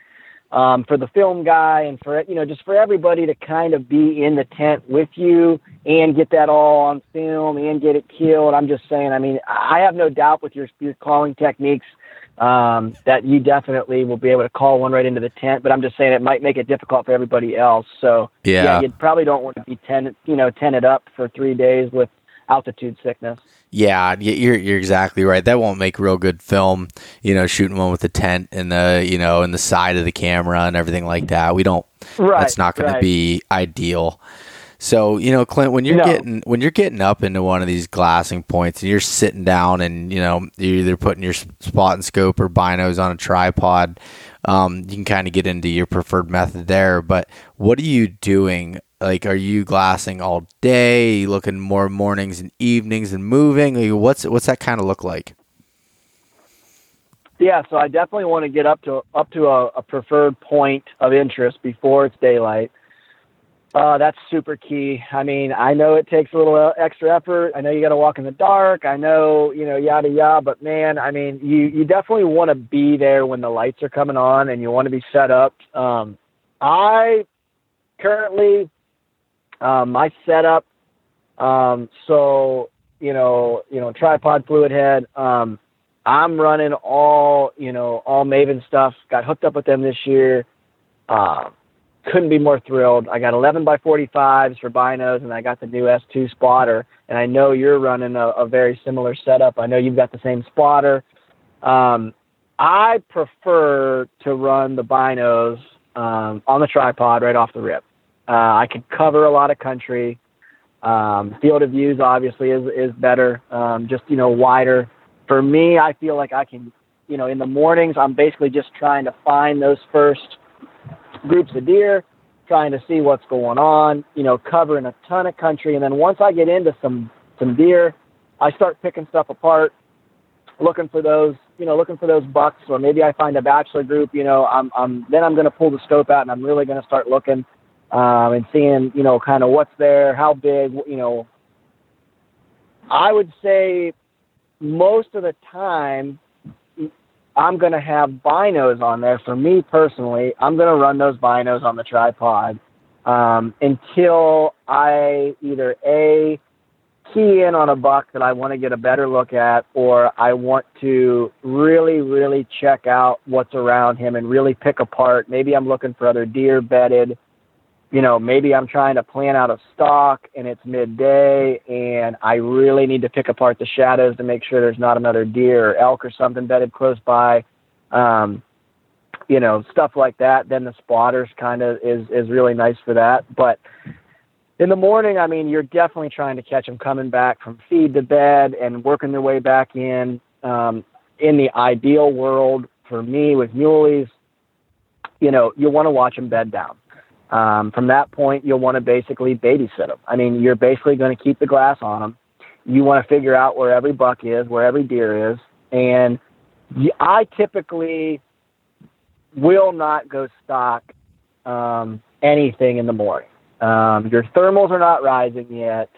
C: um, for the film guy and for you know just for everybody to kind of be in the tent with you and get that all on film and get it killed. I'm just saying. I mean, I have no doubt with your your calling techniques um, that you definitely will be able to call one right into the tent. But I'm just saying it might make it difficult for everybody else. So
B: yeah,
C: yeah you probably don't want to be tent you know tented up for three days with altitude sickness.
B: Yeah, you're you're exactly right. That won't make real good film. You know, shooting one with the tent and the you know in the side of the camera and everything like that. We don't. Right. That's not going right. to be ideal. So you know, Clint, when you're no. getting when you're getting up into one of these glassing points and you're sitting down and you know you're either putting your spotting scope or binos on a tripod, um, you can kind of get into your preferred method there. But what are you doing like, are you glassing all day? Are you looking more mornings and evenings and moving? Like, what's what's that kind of look like?
C: Yeah, so I definitely want to get up to up to a, a preferred point of interest before it's daylight. Uh, that's super key. I mean, I know it takes a little extra effort. I know you got to walk in the dark. I know, you know, yada yada. But man, I mean, you you definitely want to be there when the lights are coming on, and you want to be set up. Um, I currently um, my setup. Um, so you know, you know, tripod fluid head. Um, I'm running all, you know, all Maven stuff. Got hooked up with them this year. Uh, couldn't be more thrilled. I got 11 by 45s for binos, and I got the new S2 spotter. And I know you're running a, a very similar setup. I know you've got the same spotter. Um, I prefer to run the binos um, on the tripod right off the rip. Uh, I could cover a lot of country. Um, field of views obviously is is better, um, just you know wider. For me, I feel like I can, you know, in the mornings I'm basically just trying to find those first groups of deer, trying to see what's going on, you know, covering a ton of country. And then once I get into some some deer, I start picking stuff apart, looking for those, you know, looking for those bucks, or maybe I find a bachelor group. You know, I'm, I'm then I'm going to pull the scope out and I'm really going to start looking um, and seeing, you know, kind of what's there, how big, you know. I would say most of the time I'm going to have binos on there. For me personally, I'm going to run those binos on the tripod um, until I either A, key in on a buck that I want to get a better look at, or I want to really, really check out what's around him and really pick apart. Maybe I'm looking for other deer bedded you know, maybe I'm trying to plan out a stock and it's midday and I really need to pick apart the shadows to make sure there's not another deer or elk or something bedded close by. Um, you know, stuff like that. Then the spotters kind of is, is really nice for that. But in the morning, I mean, you're definitely trying to catch them coming back from feed to bed and working their way back in. Um, in the ideal world for me with muleys, you know, you want to watch them bed down um, from that point, you'll want to basically babysit them. I mean, you're basically going to keep the glass on them. You want to figure out where every buck is, where every deer is, and I typically will not go stock um, anything in the morning. Um, your thermals are not rising yet.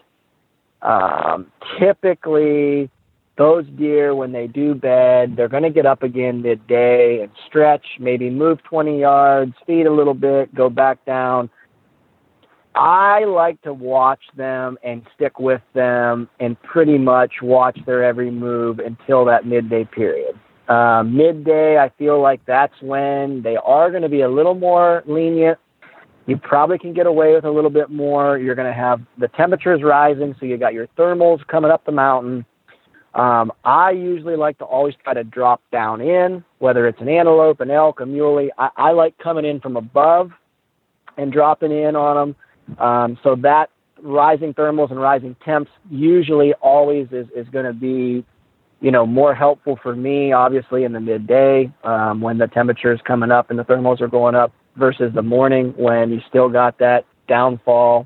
C: Um, typically, those deer, when they do bed, they're going to get up again midday and stretch, maybe move 20 yards, feed a little bit, go back down. I like to watch them and stick with them and pretty much watch their every move until that midday period. Uh, midday, I feel like that's when they are going to be a little more lenient. You probably can get away with a little bit more. You're going to have the temperatures rising, so you got your thermals coming up the mountain um, I usually like to always try to drop down in, whether it's an antelope, an elk, a muley. I, I like coming in from above and dropping in on them. Um, so that rising thermals and rising temps usually always is, is going to be, you know, more helpful for me, obviously in the midday um, when the temperature is coming up and the thermals are going up versus the morning when you still got that downfall.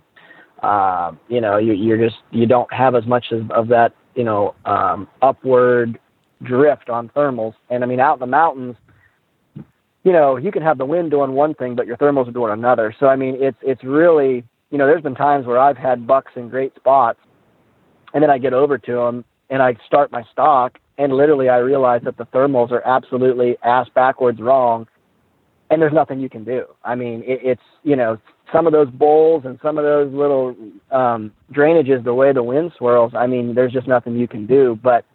C: Uh, you know, you, you're just, you don't have as much of, of that you know, um, upward drift on thermals. And I mean, out in the mountains, you know, you can have the wind doing one thing, but your thermals are doing another. So I mean, it's it's really, you know, there's been times where I've had bucks in great spots, and then I get over to them and I start my stock, and literally I realize that the thermals are absolutely ass backwards wrong, and there's nothing you can do. I mean, it, it's you know, some of those bowls and some of those little um, drainages, the way the wind swirls, I mean, there's just nothing you can do. But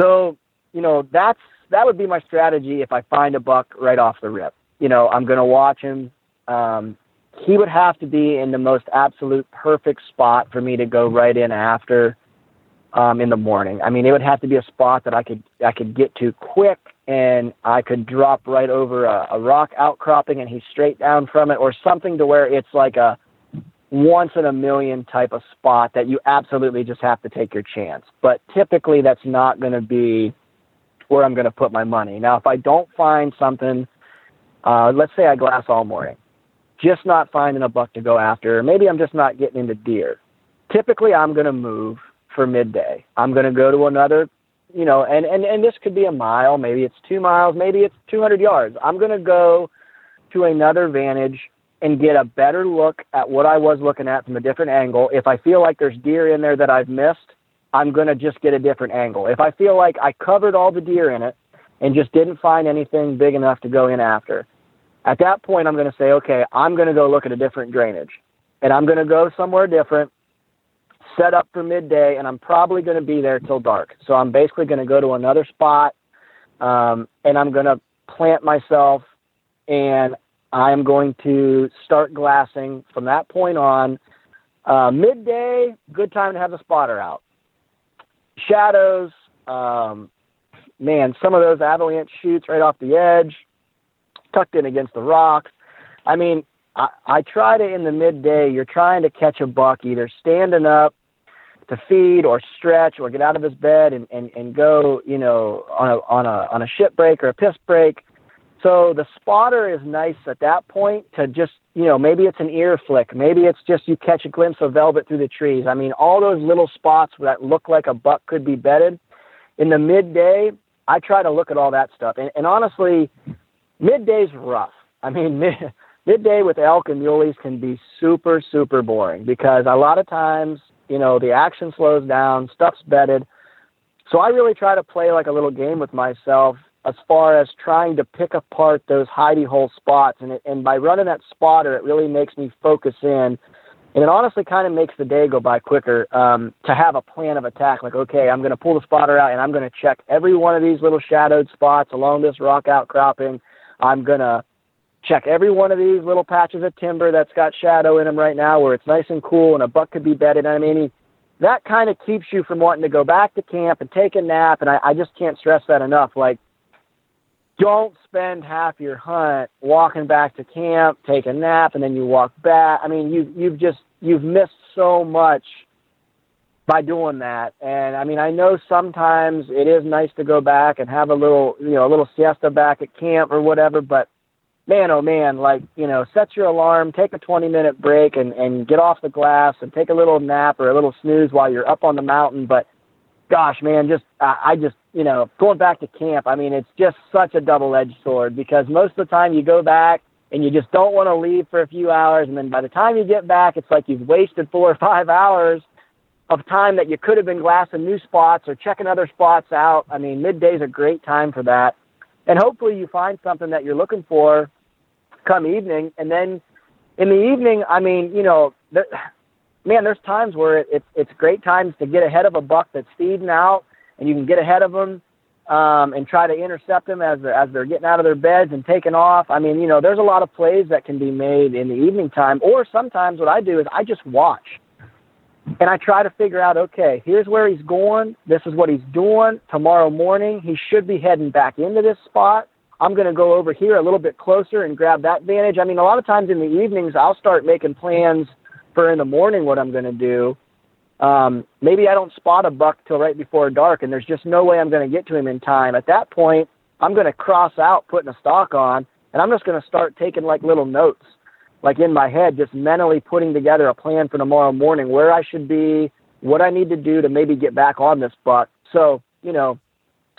C: so, you know, that's that would be my strategy if I find a buck right off the rip. You know, I'm going to watch him. Um, he would have to be in the most absolute perfect spot for me to go right in after um, in the morning. I mean, it would have to be a spot that I could I could get to quick and I could drop right over a, a rock outcropping and he's straight down from it, or something to where it's like a once in a million type of spot that you absolutely just have to take your chance. But typically, that's not going to be where I'm going to put my money. Now, if I don't find something, uh, let's say I glass all morning, just not finding a buck to go after, maybe I'm just not getting into deer. Typically, I'm going to move for midday. I'm going to go to another you know, and, and, and this could be a mile, maybe it's two miles, maybe it's 200 yards. I'm going to go to another vantage and get a better look at what I was looking at from a different angle. If I feel like there's deer in there that I've missed, I'm going to just get a different angle. If I feel like I covered all the deer in it and just didn't find anything big enough to go in after, at that point, I'm going to say, okay, I'm going to go look at a different drainage and I'm going to go somewhere different set up for midday, and I'm probably going to be there till dark. So I'm basically going to go to another spot um, and I'm going to plant myself, and I'm going to start glassing from that point on. Uh, midday, good time to have the spotter out. Shadows, um, man, some of those avalanche chutes right off the edge, tucked in against the rocks. I mean, I, I try to in the midday. You're trying to catch a buck either standing up to feed or stretch or get out of his bed and, and, and go, you know, on a on a on a ship break or a piss break. So the spotter is nice at that point to just, you know, maybe it's an ear flick, maybe it's just you catch a glimpse of velvet through the trees. I mean, all those little spots that look like a buck could be bedded. In the midday, I try to look at all that stuff. And, and honestly, midday's rough. I mean, mid, midday with elk and muleys can be super, super boring because a lot of times you know, the action slows down, stuff's bedded. So I really try to play like a little game with myself as far as trying to pick apart those hidey hole spots. And, it, and by running that spotter, it really makes me focus in. And it honestly kind of makes the day go by quicker um, to have a plan of attack. Like, okay, I'm going to pull the spotter out and I'm going to check every one of these little shadowed spots along this rock outcropping. I'm going to check every one of these little patches of timber that's got shadow in them right now where it's nice and cool and a buck could be bedded. I mean, that kind of keeps you from wanting to go back to camp and take a nap. And I, I just can't stress that enough. Like, don't spend half your hunt walking back to camp, take a nap, and then you walk back. I mean, you you've just you've missed so much by doing that. And I mean, I know sometimes it is nice to go back and have a little, you know, a little siesta back at camp or whatever, but man, oh man, like, you know, set your alarm, take a 20 minute break and, and get off the glass and take a little nap or a little snooze while you're up on the mountain. But gosh, man, just, I, I just, you know, going back to camp, I mean, it's just such a double edged sword because most of the time you go back and you just don't want to leave for a few hours. And then by the time you get back, it's like you've wasted four or five hours of time that you could have been glassing new spots or checking other spots out. I mean, midday's a great time for that and hopefully you find something that you're looking for come evening and then in the evening i mean you know there, man there's times where it, it's it's great times to get ahead of a buck that's feeding out and you can get ahead of them um, and try to intercept them as they're, as they're getting out of their beds and taking off. I mean, you know, there's a lot of plays that can be made in the evening time. Or sometimes what I do is I just watch and I try to figure out, okay, here's where he's going. This is what he's doing. Tomorrow morning, he should be heading back into this spot. I'm going to go over here a little bit closer and grab that vantage. I mean, a lot of times in the evenings, I'll start making plans for in the morning what I'm going to do. Um, maybe I don't spot a buck till right before dark, and there's just no way I'm going to get to him in time. At that point, I'm going to cross out putting a stock on, and I'm just going to start taking like little notes like in my head, just mentally putting together a plan for tomorrow morning, where I should be, what I need to do to maybe get back on this buck. So, you know,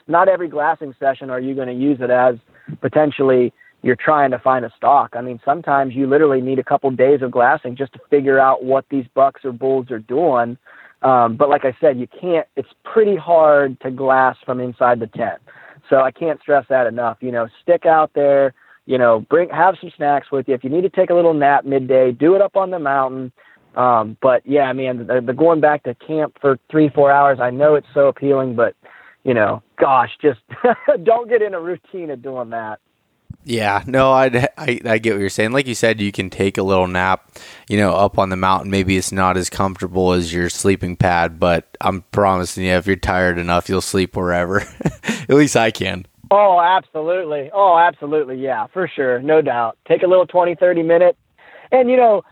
C: not every glassing session are you going to use it as potentially you're trying to find a stock. I mean, sometimes you literally need a couple days of glassing just to figure out what these bucks or bulls are doing. Um, but like I said, you can't, it's pretty hard to glass from inside the tent. So I can't stress that enough. You know, stick out there, you know, bring have some snacks with you. If you need to take a little nap midday, do it up on the mountain. Um, but yeah, I mean, the, the going back to camp for three, four hours, I know it's so appealing, but you know, gosh, just don't get in a routine of doing that.
B: Yeah, no, I, I, I get what you're saying. Like you said, you can take a little nap, you know, up on the mountain. Maybe it's not as comfortable as your sleeping pad, but I'm promising you, if you're tired enough, you'll sleep wherever. At least I can.
C: Oh, absolutely. Oh, absolutely. Yeah, for sure. No doubt. Take a little 20, 30 minute. And, you know,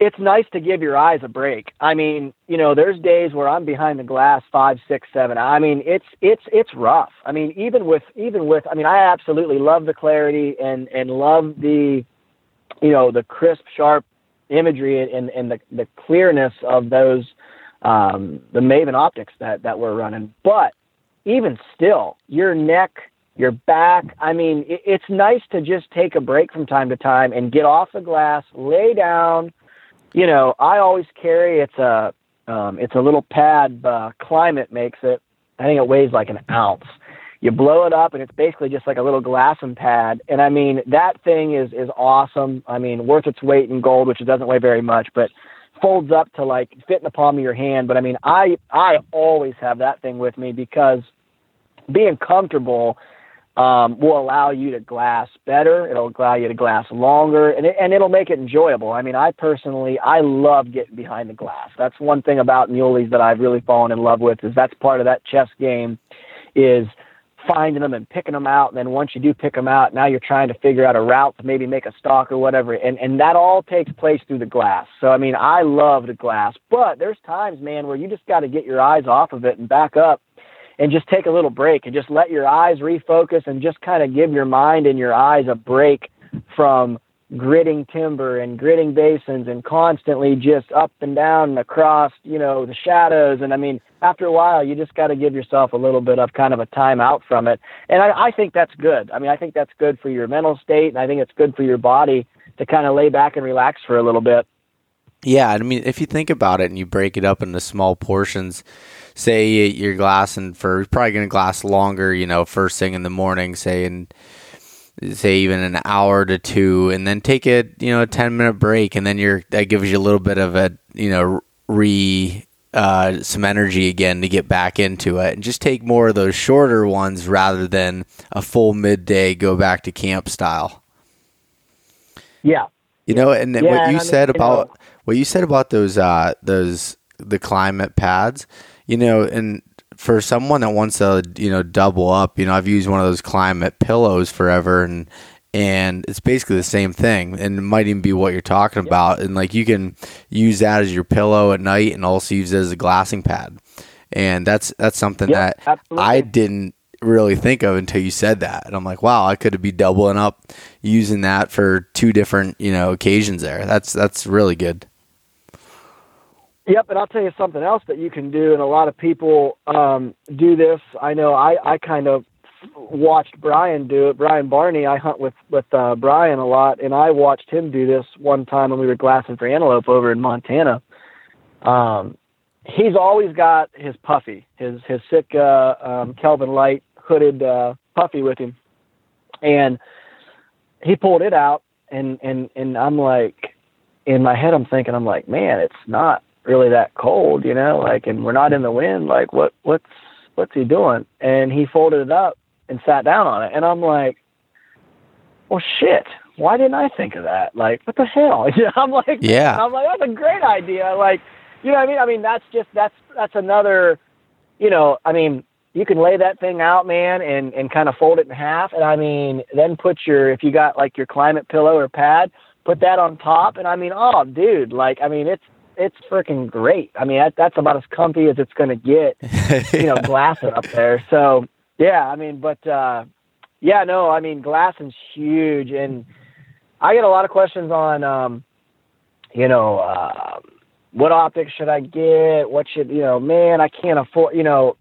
C: it's nice to give your eyes a break. I mean, you know, there's days where I'm behind the glass five, six, seven. I mean, it's it's it's rough. I mean, even with even with I mean, I absolutely love the clarity and and love the you know, the crisp, sharp imagery and, and the, the clearness of those um the Maven optics that that we're running. But even still, your neck, your back, I mean, it, it's nice to just take a break from time to time and get off the glass, lay down. You know, I always carry it's a um, it's a little pad. Uh, Klymit makes it. I think it weighs like an ounce. You blow it up, and it's basically just like a little glassing pad. And I mean, that thing is is awesome. I mean, worth its weight in gold, which it doesn't weigh very much, but folds up to like fit in the palm of your hand. But I mean, I I always have that thing with me because being comfortable um, will allow you to glass better. It'll allow you to glass longer, and it, and it'll make it enjoyable. I mean, I personally I love getting behind the glass. That's one thing about muleys that I've really fallen in love with. Is that's part of that chess game, is finding them and picking them out. And then once you do pick them out, now you're trying to figure out a route to maybe make a stalk or whatever. And and that all takes place through the glass. So I mean, I love the glass, but there's times, man, where you just got to get your eyes off of it and back up and just take a little break and just let your eyes refocus and just kind of give your mind and your eyes a break from gritting timber and gritting basins and constantly just up and down and across, you know, the shadows. And I mean, after a while, you just got to give yourself a little bit of kind of a time out from it. And I, I think that's good. I mean, I think that's good for your mental state, and I think it's good for your body to kind of lay back and relax for a little bit.
B: Yeah, I mean, if you think about it and you break it up into small portions, say you're glassing for probably going to glass longer, you know, first thing in the morning, say and say even an hour to two, and then take a you know a ten minute break, and then you're that gives you a little bit of a you know re uh, some energy again to get back into it, and just take more of those shorter ones rather than a full midday go back to camp style.
C: Yeah,
B: you know, and yeah, what you said I mean, about you know, what you said about those uh, those the Klymit pads you know, and for someone that wants to, you know, double up, you know, I've used one of those Klymit pillows forever and and it's basically the same thing and it might even be what you're talking about and like you can use that as your pillow at night and also use it as a glassing pad. And that's that's something that absolutely. i didn't really think of until you said that. And i'm like wow i could be doubling up using that for two different you know occasions there. That's that's really good
C: Yep, and I'll tell you something else that you can do, and a lot of people um, do this. I know I, I kind of watched Brian do it. Brian Barney, I hunt with with uh, Brian a lot, and I watched him do this one time when we were glassing for antelope over in Montana. Um, he's always got his puffy, his his Sitka um, Kelvin Lite hooded uh, puffy with him, and he pulled it out, and and and I'm like, in my head, I'm thinking, I'm like, man, it's not really that cold, you know, like, and we're not in the wind. Like, what, what's, what's he doing? And he folded it up and sat down on it. And I'm like, well, shit. Why didn't I think of that? Like, what the hell? You know, I'm like,
B: yeah.
C: I'm like, that's a great idea. Like, you know what I mean? I mean, that's just that's that's another, you know, I mean, you can lay that thing out, man, and and kind of fold it in half, and I mean, then put your if you got like your Klymit pillow or pad, put that on top, and I mean, oh, dude, like, I mean, it's it's freaking great. I mean, that, that's about as comfy as it's going to get, you know, glassing up there. So yeah, I mean, but uh, yeah, no, I mean, glassing's huge, and I get a lot of questions on, um, you know, uh, what optics should I get? What should you know? Man, I can't afford. You know,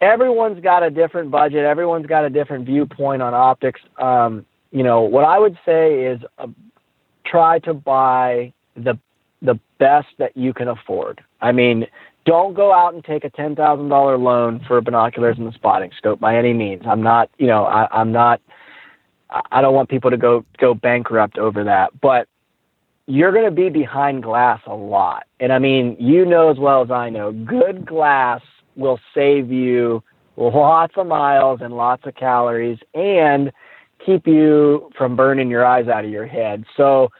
C: everyone's got a different budget. Everyone's got a different viewpoint on optics. Um, you know, what I would say is uh, try to buy the the best that you can afford. I mean, don't go out and take a ten thousand dollar loan for binoculars and the spotting scope by any means. I'm not, you know, I, I'm not. I don't want people to go go bankrupt over that, but you're going to be behind glass a lot. And I mean, you know as well as I know, good glass will save you lots of miles and lots of calories and keep you from burning your eyes out of your head. So,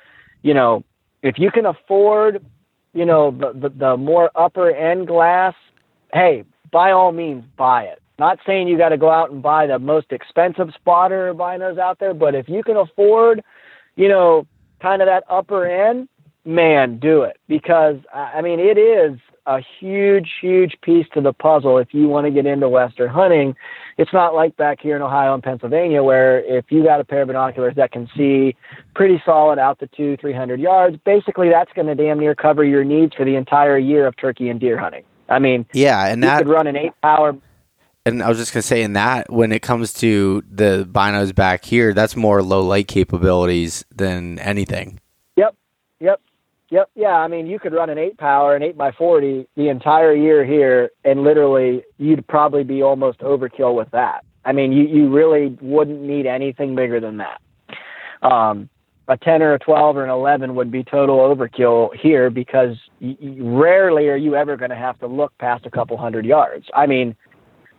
C: you know, if you can afford, you know, the, the, the more upper end glass, hey, by all means, buy it. Not saying you got to go out and buy the most expensive spotter binos out there, but if you can afford, you know, kind of that upper end, man, do it because I mean it is a huge, huge piece to the puzzle if you want to get into Western hunting. It's not like back here in Ohio and Pennsylvania where if you got a pair of binoculars that can see pretty solid out to two, three hundred yards, basically that's going to damn near cover your needs for the entire year of turkey and deer hunting. I mean,
B: yeah, and
C: you
B: that
C: could run an eight power.
B: And I was just gonna say, in that when it comes to the binos back here, that's more low light capabilities than anything.
C: Yep. Yeah. I mean, you could run an eight power, an eight by 40 the entire year here, and literally you'd probably be almost overkill with that. I mean, you, you really wouldn't need anything bigger than that. Um, a 10 or a 12 or an 11 would be total overkill here because y- rarely are you ever going to have to look past a couple hundred yards. I mean,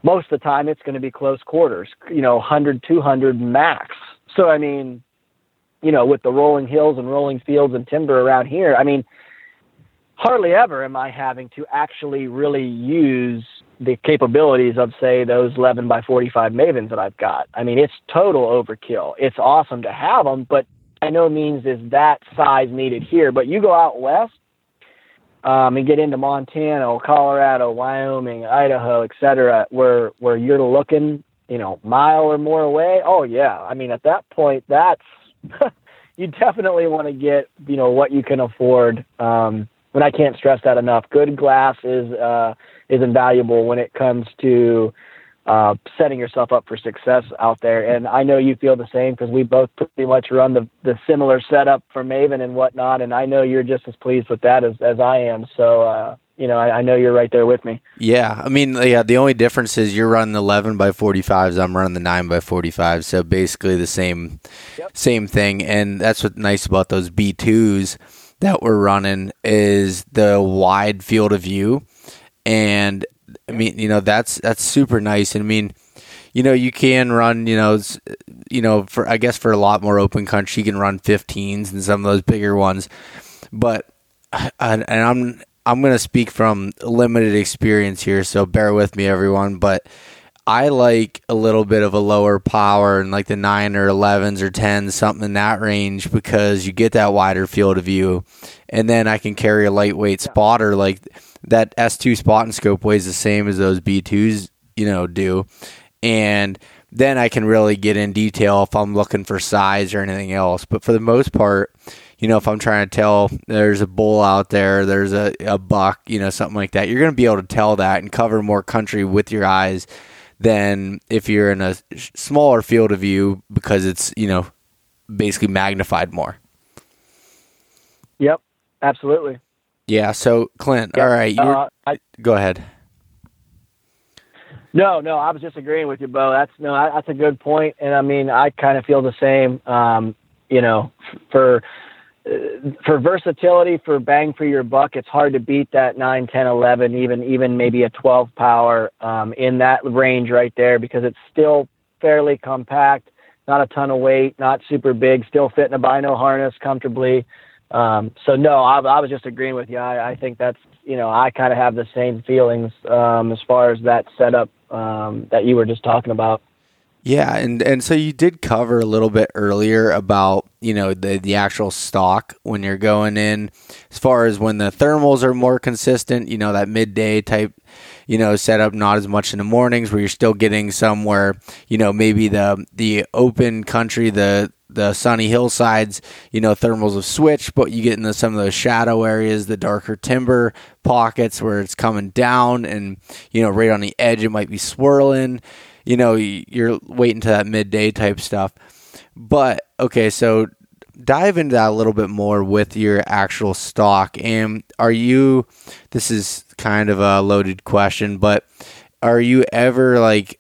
C: most of the time it's going to be close quarters, you know, 100, 200 max. So, I mean, you know, with the rolling hills and rolling fields and timber around here, I mean, hardly ever am I having to actually really use the capabilities of, say, those 11 by 45 Mavens that I've got. I mean, it's total overkill. It's awesome to have them, but by no means is that size needed here. But you go out west um, and get into Montana, Colorado, Wyoming, Idaho, et cetera, where where you're looking, you know, mile or more away. Oh yeah, I mean at that point, that's you definitely want to get you know what you can afford. Um, and I can't stress that enough. Good glass is uh, is invaluable when it comes to uh, setting yourself up for success out there. And I know you feel the same because we both pretty much run the, the similar setup for Maven and whatnot. And I know you're just as pleased with that as, as I am. So, uh, you know, I, I, know you're right there with me.
B: Yeah. I mean, yeah, the only difference is you're running 11 by 45s. I'm running the 9 by 45. So basically the same, yep. same thing. And that's what's nice about those B2s that we're running is the wide field of view. And I mean, you know, that's that's super nice. And I mean, you know, you can run, you know, you know, for I guess for a lot more open country, you can run 15s and some of those bigger ones. But and I'm I'm going to speak from limited experience here, so bear with me, everyone. But I like a little bit of a lower power and like the nine or 11s or 10s, something in that range, because you get that wider field of view. And then I can carry a lightweight spotter like that S2 spotting scope weighs the same as those B2s, you know, do. And then I can really get in detail if I'm looking for size or anything else. But for the most part, you know, if I'm trying to tell there's a bull out there, there's a, a buck, you know, something like that, you're going to be able to tell that and cover more country with your eyes than if you're in a smaller field of view because it's, you know, basically magnified more.
C: Yep, absolutely.
B: Yeah. So Clint, yeah. all right, uh, I, go ahead.
C: No, no, I was just agreeing with you, Beau. That's no, that's a good point, and I mean, I kind of feel the same. Um, you know, for for versatility, for bang for your buck, it's hard to beat that 9, 10, 11, even even maybe a 12 power um, in that range right there because it's still fairly compact, not a ton of weight, not super big, still fit in a bino harness comfortably. Um, so no, I, I, was just agreeing with you. I, I think that's you know I kind of have the same feelings um, as far as that setup um, that you were just talking about.
B: Yeah, and and so you did cover a little bit earlier about you know the the actual stock when you're going in, as far as when the thermals are more consistent. You know that midday type, you know setup, not as much in the mornings where you're still getting somewhere. You know maybe the the open country, the the sunny hillsides, you know, thermals have switched, but you get into some of those shadow areas, the darker timber pockets where it's coming down and, you know, right on the edge, it might be swirling. You know, you're waiting to that midday type stuff. But, okay, so dive into that a little bit more with your actual stock. And are you, this is kind of a loaded question, but are you ever like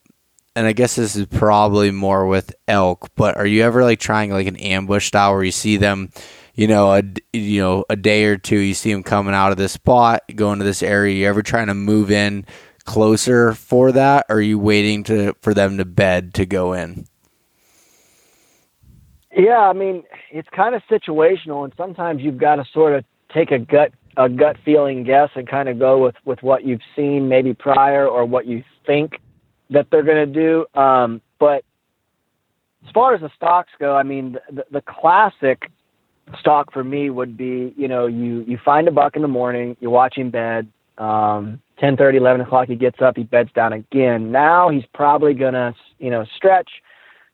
B: and I guess this is probably more with elk, but are you ever like trying like an ambush style where you see them, you know, a you know a day or two, you see them coming out of this spot, going to this area. You ever trying to move in closer for that, are you waiting to for them to bed to go in?
C: Yeah, I mean it's kind of situational, and sometimes you've got to sort of take a gut a gut feeling guess and kind of go with with what you've seen maybe prior or what you think that they're going to do. Um, but as far as the stocks go, I mean, the, the classic stock for me would be, you know, you, you find a buck in the morning, you watch him bed, um, 10, 30, 11 o'clock, he gets up, he beds down again. Now he's probably going to, you know, stretch,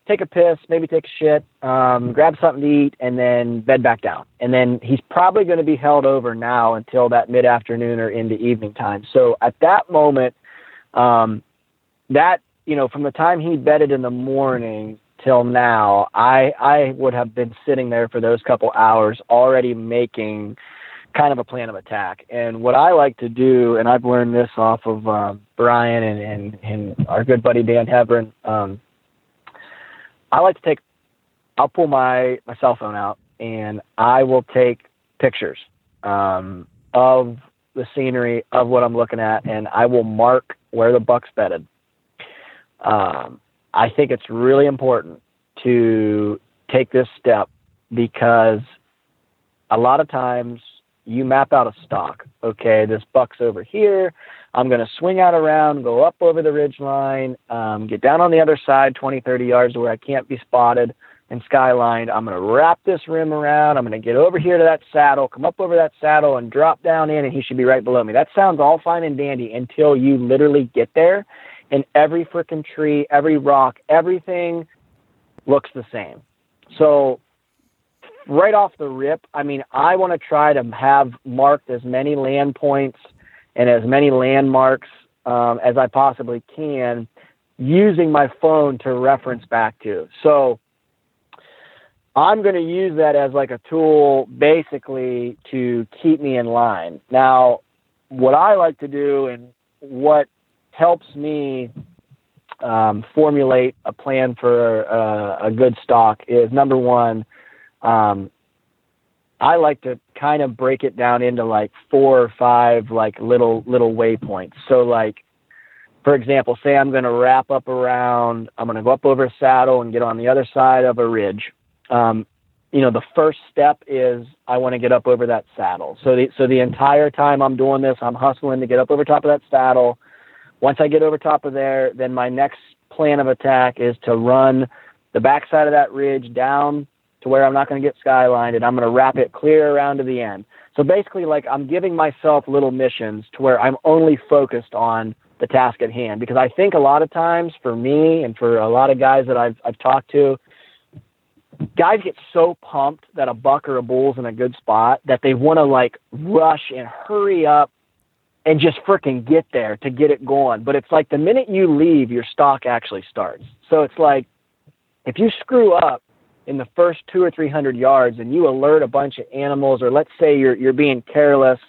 C: take a piss, maybe take a shit, um, grab something to eat, and then bed back down. And then he's probably going to be held over now until that mid afternoon or into evening time. So at that moment, um, that you know from the time he bedded in the morning till now, I I would have been sitting there for those couple hours already making kind of a plan of attack. And what I like to do, and I've learned this off of um, Brian and, and and our good buddy Dan Hebron. Um, I like to take, I'll pull my my cell phone out and I will take pictures um, of the scenery of what I'm looking at, and I will mark where the buck's bedded um, I think it's really important to take this step because a lot of times you map out a stock. Okay, this buck's over here. I'm going to swing out around, go up over the ridge line, um, get down on the other side 20, 30 yards where I can't be spotted and skylined. I'm going to wrap this rim around. I'm going to get over here to that saddle, come up over that saddle, and drop down in, and he should be right below me. That sounds all fine and dandy until you literally get there, and every freaking tree, every rock, everything looks the same. So right off the rip, I mean, I want to try to have marked as many land points and as many landmarks um, as I possibly can using my phone to reference back to. So I'm going to use that as like a tool basically to keep me in line. Now, what I like to do and what helps me um, formulate a plan for uh, a good stock is number one, um, I like to kind of break it down into like four or five like little little waypoints. So like for example, say I'm going to wrap up around, I'm going to go up over a saddle and get on the other side of a ridge. Um, you know, the first step is I want to get up over that saddle. So the so the entire time I'm doing this, I'm hustling to get up over top of that saddle. Once I get over top of there, then my next plan of attack is to run the backside of that ridge down to where I'm not going to get skylined and I'm going to wrap it clear around to the end. So basically, like I'm giving myself little missions to where I'm only focused on the task at hand because I think a lot of times for me and for a lot of guys that I've I've talked to, guys get so pumped that a buck or a bull's in a good spot that they want to like rush and hurry up and just freaking get there to get it going. But it's like the minute you leave, your stock actually starts. So it's like if you screw up in the first two or three hundred yards and you alert a bunch of animals, or let's say you're you're being careless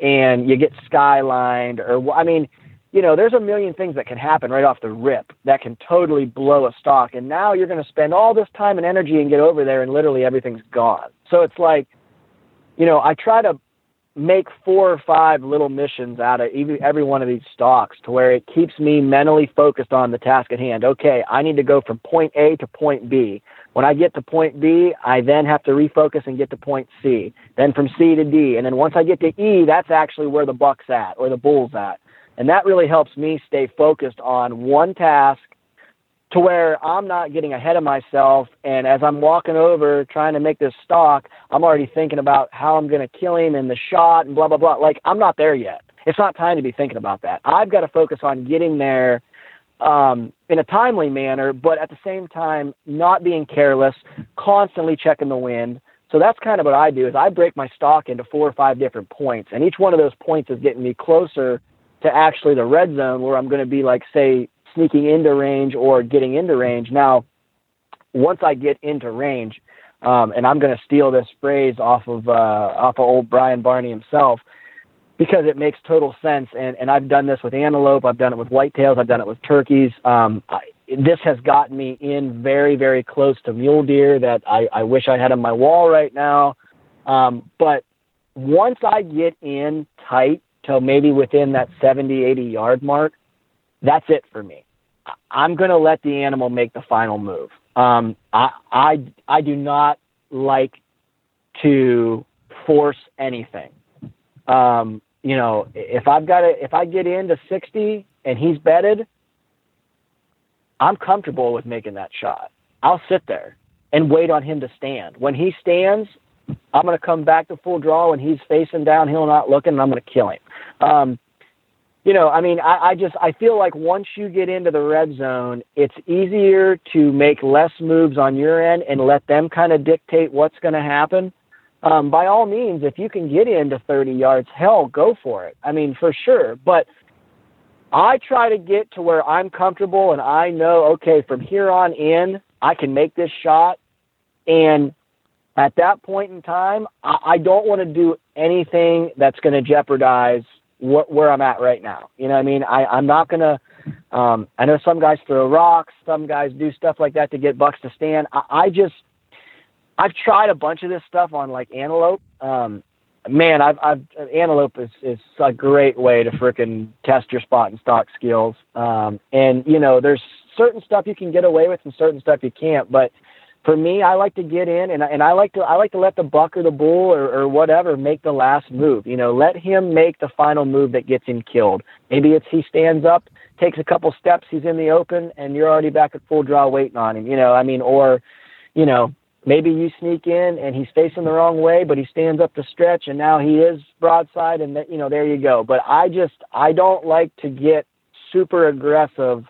C: and you get skylined, or I mean, you know, there's a million things that can happen right off the rip that can totally blow a stock. And now you're going to spend all this time and energy and get over there, and literally everything's gone. So it's like, you know, I try to make four or five little missions out of every one of these stocks to where it keeps me mentally focused on the task at hand. Okay, I need to go from point A to point B. When I get to point B, I then have to refocus and get to point C. Then from C to D. And then once I get to E, that's actually where the buck's at or the bull's at. And that really helps me stay focused on one task to where I'm not getting ahead of myself. And as I'm walking over trying to make this stock, I'm already thinking about how I'm going to kill him and the shot and blah, blah, blah. Like, I'm not there yet. It's not time to be thinking about that. I've got to focus on getting there um, in a timely manner, but at the same time, not being careless, constantly checking the wind. So that's kind of what I do is I break my stock into four or five different points, and each one of those points is getting me closer to actually the red zone where I'm going to be like, say, sneaking into range or getting into range. Now, once I get into range, um, and I'm going to steal this phrase off of uh, off of old Brian Barney himself because it makes total sense. And, and I've done this with antelope, I've done it with whitetails, I've done it with turkeys. Um, I, this has gotten me in very, very close to mule deer that I, I wish I had on my wall right now. Um, but once I get in tight to maybe within that 70, 80 yard mark, that's it for me. I'm going to let the animal make the final move. Um, I, I, I do not like to force anything. Um, you know, if I've got it, if I get into 60 and he's betted, I'm comfortable with making that shot. I'll sit there and wait on him to stand. When he stands, I'm going to come back to full draw when he's facing downhill, not looking, and I'm going to kill him. Um, you know, I mean, I, I just I feel like once you get into the red zone, it's easier to make less moves on your end and let them kind of dictate what's going to happen um, by all means, if you can get into 30 yards, hell, go for it. I mean, for sure. But I try to get to where I'm comfortable and I know, okay, from here on in, I can make this shot. And at that point in time, I, I don't want to do anything that's going to jeopardize what, where I'm at right now. You know what I mean? I, I'm not going to. Um, I know some guys throw rocks, some guys do stuff like that to get bucks to stand. I, I just I've tried a bunch of this stuff on like antelope. Um, man, I've, I've antelope is, is a great way to frickin' test your spot and stock skills. Um, and you know, there's certain stuff you can get away with and certain stuff you can't. But for me, I like to get in and and I like to I like to let the buck or the bull or, or whatever make the last move. You know, let him make the final move that gets him killed. Maybe it's he stands up, takes a couple steps, he's in the open, and you're already back at full draw waiting on him. You know, I mean, or you know, maybe you sneak in and he's facing the wrong way, but he stands up to stretch and now he is broadside and you know, there you go. But I just, I don't like to get super aggressive,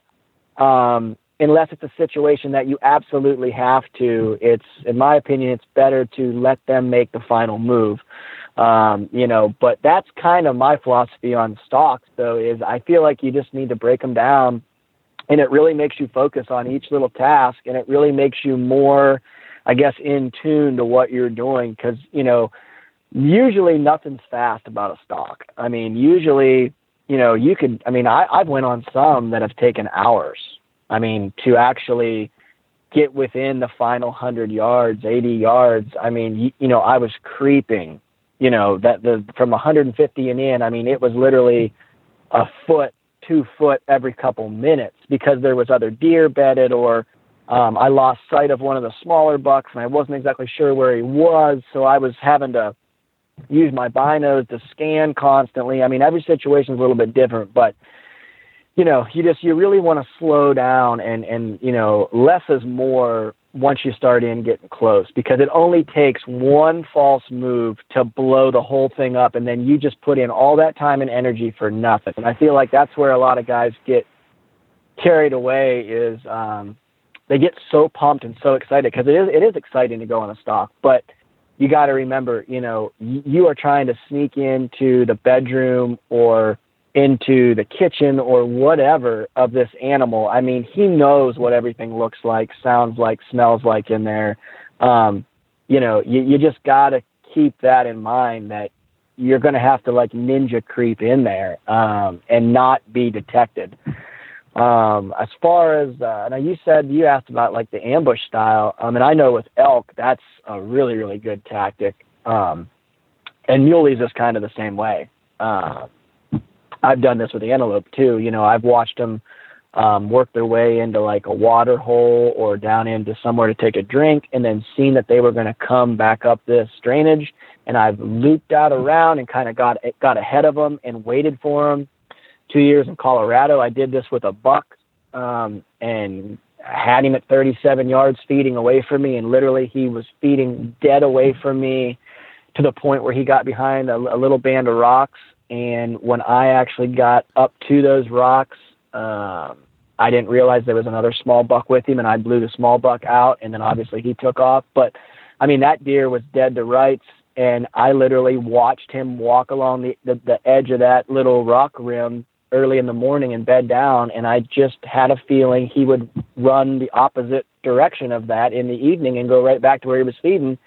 C: um, unless it's a situation that you absolutely have to. It's, in my opinion, it's better to let them make the final move. Um, you know, but that's kind of my philosophy on stocks though, is I feel like you just need to break them down and it really makes you focus on each little task and it really makes you more, I guess, in tune to what you're doing because, you know, usually nothing's fast about a stock. I mean, usually, you know, you could, I mean, I, I've went on some that have taken hours. I mean, to actually get within the final 100 yards, 80 yards. I mean, you, you know, I was creeping, you know, that the from 150 and in, I mean, it was literally a foot, two foot every couple minutes because there was other deer bedded or um, I lost sight of one of the smaller bucks and I wasn't exactly sure where he was, so I was having to use my binos to scan constantly. I mean, every situation is a little bit different, but you know, you just you really want to slow down and and you know, less is more once you start in getting close because it only takes one false move to blow the whole thing up and then you just put in all that time and energy for nothing. And I feel like that's where a lot of guys get carried away is um they get so pumped and so excited because it is it is exciting to go on a stock, but you got to remember, you know, you are trying to sneak into the bedroom or into the kitchen or whatever of this animal. I mean, he knows what everything looks like, sounds like, smells like in there. Um, you know, you, you just got to keep that in mind that you're going to have to like ninja creep in there um, and not be detected. Um, as far as uh, now, you said you asked about like the ambush style. I mean, I know with elk that's a really really good tactic, um, and muleys is kind of the same way. Uh, I've done this with the antelope too. You know, I've watched them um, work their way into like a water hole or down into somewhere to take a drink, and then seen that they were going to come back up this drainage, and I've looped out around and kind of got got ahead of them and waited for them two years in Colorado. I did this with a buck um, and had him at 37 yards feeding away from me, and literally he was feeding dead away from me to the point where he got behind a, a little band of rocks. And when I actually got up to those rocks, um, I didn't realize there was another small buck with him, and I blew the small buck out, and then obviously he took off. But I mean, that deer was dead to rights, and I literally watched him walk along the, the, the edge of that little rock rim early in the morning and bed down and I just had a feeling he would run the opposite direction of that in the evening and go right back to where he was feeding.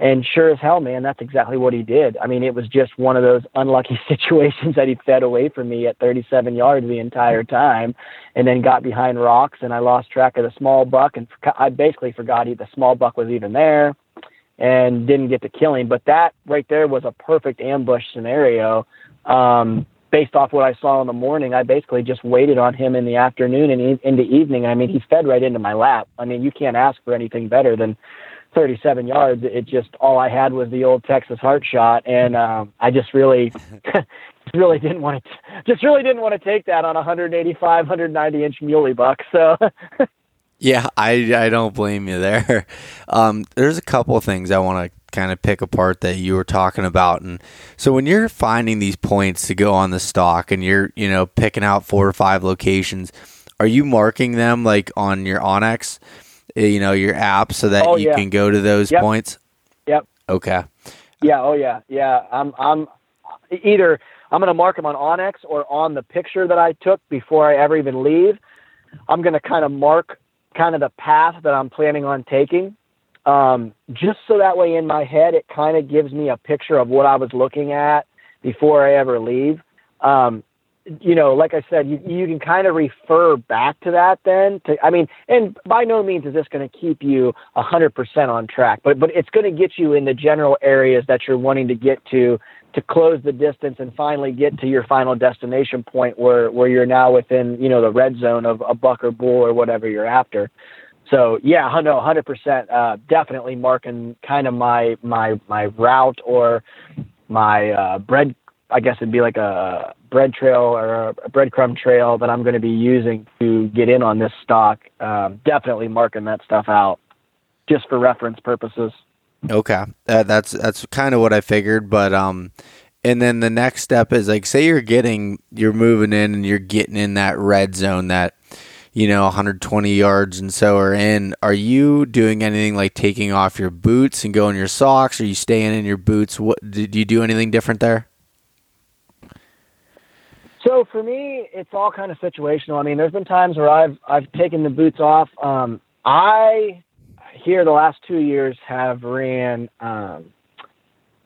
C: And sure as hell, man, that's exactly what he did. I mean, it was just one of those unlucky situations that he fed away from me at 37 yards the entire time and then got behind rocks and I lost track of the small buck and I basically forgot he, the small buck was even there and didn't get to kill him. But that right there was a perfect ambush scenario. Um, based off what I saw in the morning, I basically just waited on him in the afternoon and in, the evening. I mean, he fed right into my lap. I mean, you can't ask for anything better than 37 yards. It just all I had was the old Texas heart shot, and um, I just really, really didn't want to, just really didn't want to take that on a 185, 190 inch muley buck. So.
B: yeah, I I don't blame you there. Um, there's a couple of things I want to kind of pick apart that you were talking about. And so when you're finding these points to go on the stock and you're, you know, picking out four or five locations, are you marking them like on your onX, eh, you know, your app so that
C: oh,
B: you
C: yeah.
B: can go to those
C: yep.
B: points?
C: Yep.
B: Okay.
C: Yeah. Oh yeah. Yeah. I'm, I'm either I'm going to mark them on onX or on the picture that I took before I ever even leave. I'm going to kind of mark kind of the path that I'm planning on taking um, just so that way in my head it kind of gives me a picture of what I was looking at before I ever leave. Um, you know, like I said, you, you can kind of refer back to that then. To, I mean, and by no means is this going to keep you 100% on track, but, but it's going to get you in the general areas that you're wanting to get to to close the distance and finally get to your final destination point where, where you're now within, you know, the red zone of a buck or bull or whatever you're after. So yeah, no, hundred percent, uh, definitely marking kind of my my my route or my uh, bread. I guess it'd be like a bread trail or a breadcrumb trail that I'm going to be using to get in on this stock. Um, definitely marking that stuff out just for reference purposes.
B: Okay, uh, that's that's kind of what I figured, but um, and then the next step is like, say you're getting, you're moving in and you're getting in that red zone that you know 120 yards and so are in. Are you doing anything like taking off your boots and going your socks? Are you staying in your boots? What did you do anything different there?
C: So for me it's all kind of situational. I mean there's been times where i've i've taken the boots off. Um, i here the last two years have ran um,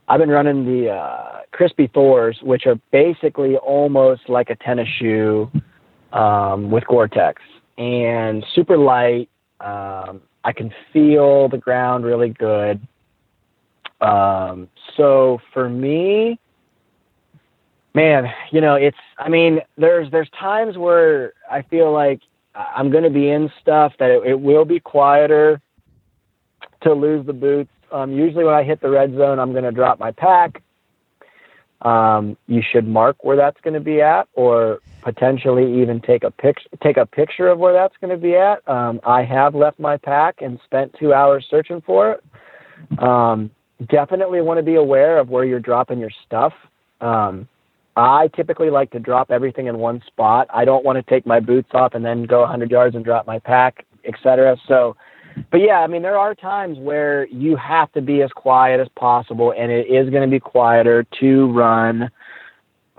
C: I've been running the uh, Crispi Thors, which are basically almost like a tennis shoe um, with Gore-Tex and super light. Um, I can feel the ground really good. Um, so for me, man, you know, it's, I mean, there's, there's times where I feel like I'm going to be in stuff that it, it, will be quieter to lose the boots. Um, usually when I hit the red zone, I'm going to drop my pack. Um, you should mark where that's going to be at or potentially even take a pic- take a picture of where that's going to be at. Um, I have left my pack and spent two hours searching for it. Um, definitely want to be aware of where you're dropping your stuff. Um, I typically like to drop everything in one spot. I don't want to take my boots off and then go 100 yards and drop my pack, etc. So, but yeah, I mean, there are times where you have to be as quiet as possible, and it is going to be quieter to run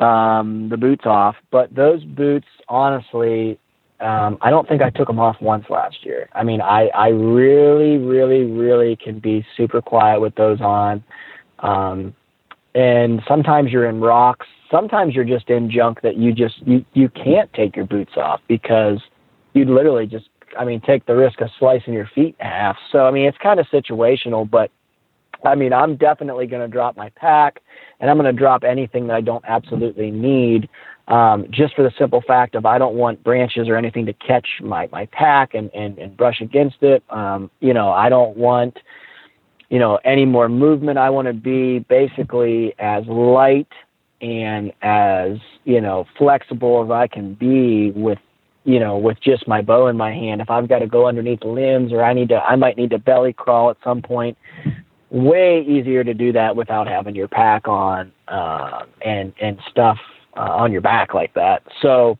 C: um, the boots off. But those boots, honestly, um, I don't think I took them off once last year. I mean, I, I really, really, really can be super quiet with those on. Um, and sometimes you're in rocks. Sometimes you're just in junk that you just you, you can't take your boots off because you'd literally just I mean take the risk of slicing your feet in half. So I mean it's kind of situational, but I mean I'm definitely going to drop my pack and I'm going to drop anything that I don't absolutely need, um, just for the simple fact of I don't want branches or anything to catch my my pack and and, and brush against it. Um, you know, I don't want you know any more movement. I want to be basically as light and as you know flexible as I can be with you know, with just my bow in my hand. If I've got to go underneath limbs or I need to, I might need to belly crawl at some point way easier to do that without having your pack on uh, and and stuff uh, on your back like that. So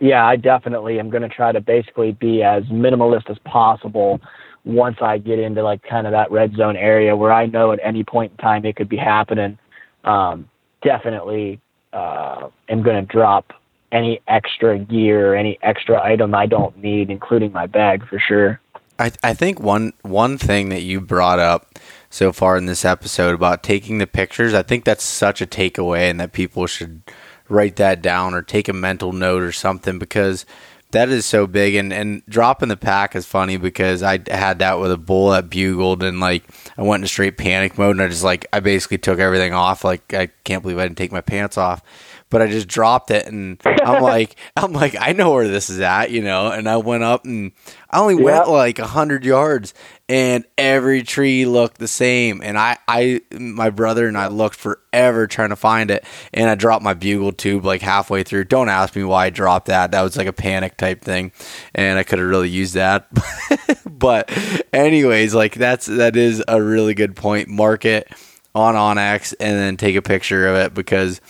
C: yeah, I definitely am going to try to basically be as minimalist as possible once I get into like kind of that red zone area where I know at any point in time it could be happening. Um, definitely uh, am going to drop any extra gear, any extra item I don't need, including my bag for sure.
B: I, I think one one thing that you brought up so far in this episode about taking the pictures. I think that's such a takeaway, and that people should write that down or take a mental note or something because that is so big. And, and dropping the pack is funny because I had that with a bull that bugled, and like I went into straight panic mode, and I just like I basically took everything off. Like I can't believe I didn't take my pants off but I just dropped it and I'm like I'm like I know where this is at, you know, and I went up and I only yep. went like a hundred yards and every tree looked the same and I, I my brother and I looked forever trying to find it and I dropped my bugle tube like halfway through. Don't ask me why I dropped that. That was like a panic type thing and I could have really used that. but anyways, like that's that is a really good point. Mark it on onX and then take a picture of it because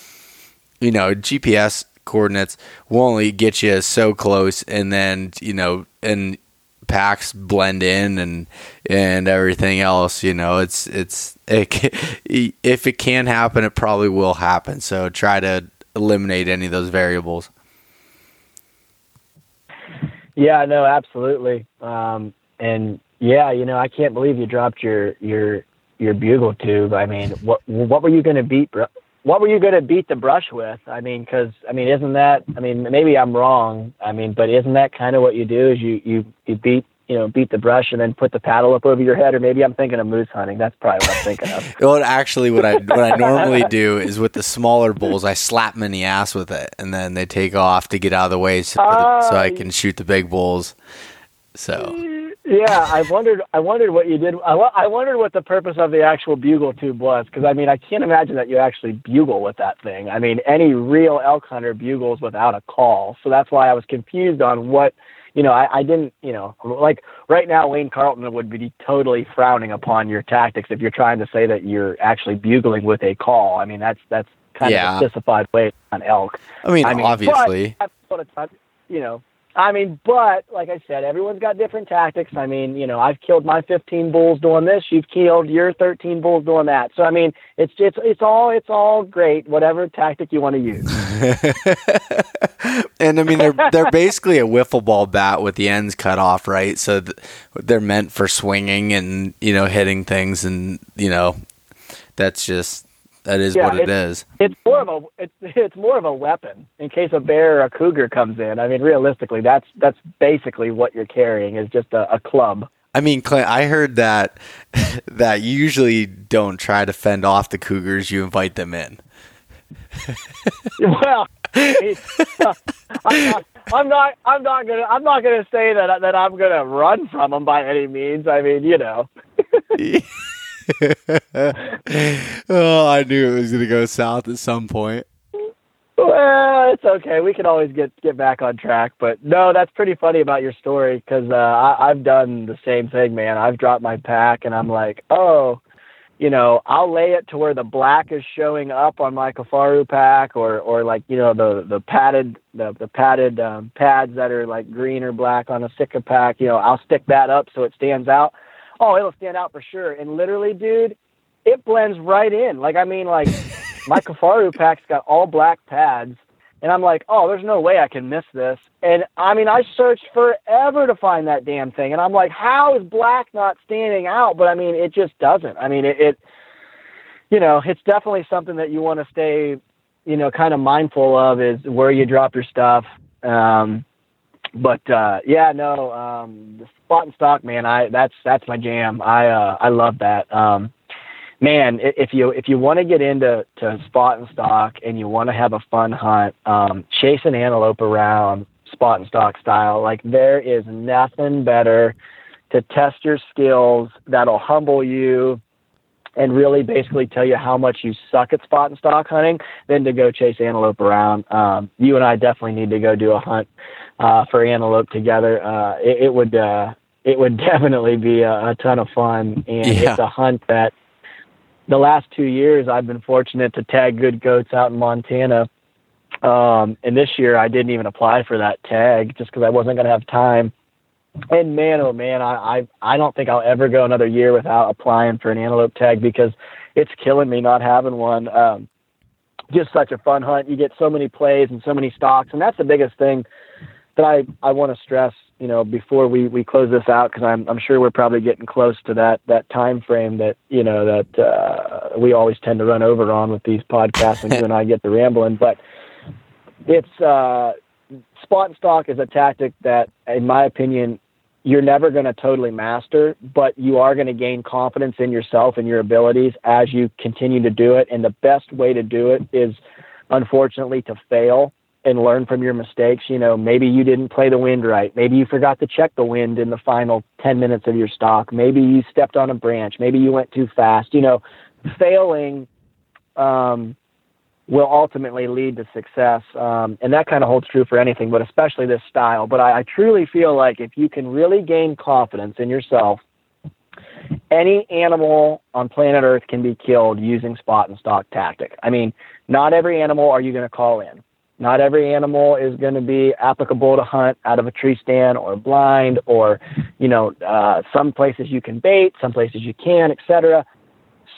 B: you know, GPS coordinates will only get you so close, and then you know, and packs blend in and and everything else. You know, it's it's it if it can happen, it probably will happen. So try to eliminate any of those variables.
C: Yeah, no, absolutely. Um, and yeah, you know, I can't believe you dropped your your your bugle tube. I mean, what what were you going to beat, bro? What were you going to beat the brush with? I mean, because I mean, isn't that? I mean, maybe I'm wrong. I mean, but isn't that kind of what you do? Is you you you beat you know beat the brush and then put the paddle up over your head? Or maybe I'm thinking of moose hunting. That's probably what I'm thinking of.
B: well, actually, what I what I normally do is with the smaller bulls, I slap them in the ass with it, and then they take off to get out of the way, so, uh, so I can shoot the big bulls. So
C: yeah, I wondered. I wondered what you did. I, I wondered what the purpose of the actual bugle tube was, because I mean, I can't imagine that you actually bugle with that thing. I mean, any real elk hunter bugles without a call, so that's why I was confused on what. You know, I, I didn't. You know, like right now, Wayne Carlton would be totally frowning upon your tactics if you're trying to say that you're actually bugling with a call. I mean, that's that's kind yeah. of a specified way on elk.
B: I mean, I mean obviously,
C: but, you know, I mean, but like I said, everyone's got different tactics. I mean, you know, I've killed my 15 bulls doing this. You've killed your 13 bulls doing that. So I mean, it's it's it's all it's all great. Whatever tactic you want to use.
B: and I mean, they're they're basically a wiffle ball bat with the ends cut off, right? So th- they're meant for swinging and you know hitting things, and you know, that's just that is yeah, what it is.
C: It's more of a it's it's more of a weapon in case a bear or a cougar comes in. I mean, realistically, that's that's basically what you're carrying is just a, a club.
B: I mean, Clint, I heard that that you usually don't try to fend off the cougars; you invite them in.
C: well, I'm not, I'm not. I'm not gonna. I'm not gonna say that that I'm gonna run from them by any means. I mean, you know.
B: oh, I knew it was going to go south at some point.
C: Well, it's okay. We can always get get back on track. But no, that's pretty funny about your story because uh, I've done the same thing, man. I've dropped my pack and I'm like, oh, you know, I'll lay it to where the black is showing up on my Kifaru pack, or or like you know the the padded the the padded um, pads that are like green or black on a Sitka pack. You know, I'll stick that up so it stands out oh, it'll stand out for sure. And literally, dude, it blends right in. Like, I mean, like my Kifaru pack's got all black pads, and I'm like, oh, there's no way I can miss this. And I mean, I searched forever to find that damn thing, and I'm like, how is black not standing out? But I mean, it just doesn't. I mean, it, it you know, it's definitely something that you want to stay, you know, kind of mindful of is where you drop your stuff. Um, but uh, yeah, no, um, the spot and stock, man, I that's that's my jam. I uh, I love that. Um, man, if you if you want to get into to spot and stock and you want to have a fun hunt, um, chase an antelope around spot and stock style. Like there is nothing better to test your skills that'll humble you and really basically tell you how much you suck at spot and stock hunting than to go chase antelope around. Um, you and I definitely need to go do a hunt uh, for antelope together. Uh, it, it would uh, it would definitely be a, a ton of fun, and yeah. it's a hunt that the last two years I've been fortunate to tag good goats out in Montana. Um, and this year I didn't even apply for that tag just because I wasn't going to have time. And man, oh man, I, I I don't think I'll ever go another year without applying for an antelope tag because it's killing me not having one. Um, just such a fun hunt. You get so many plays and so many stocks, and that's the biggest thing that I, I want to stress, you know, before we, we close this out, because I'm, I'm sure we're probably getting close to that, that time frame that, you know, that uh, we always tend to run over on with these podcasts when you and I get the rambling. But it's uh, spot and stock is a tactic that, in my opinion, you're never going to totally master, but you are going to gain confidence in yourself and your abilities as you continue to do it. And the best way to do it is, unfortunately, to fail and learn from your mistakes. You know, maybe you didn't play the wind right. Maybe you forgot to check the wind in the final 10 minutes of your stock. Maybe you stepped on a branch. Maybe you went too fast. You know, failing um, will ultimately lead to success. Um, and that kind of holds true for anything, but especially this style. But I, I truly feel like if you can really gain confidence in yourself, any animal on planet Earth can be killed using spot and stock tactic. I mean, not every animal are you going to call in. Not every animal is going to be applicable to hunt out of a tree stand or blind or, you know, uh, some places you can bait, some places you can, etc.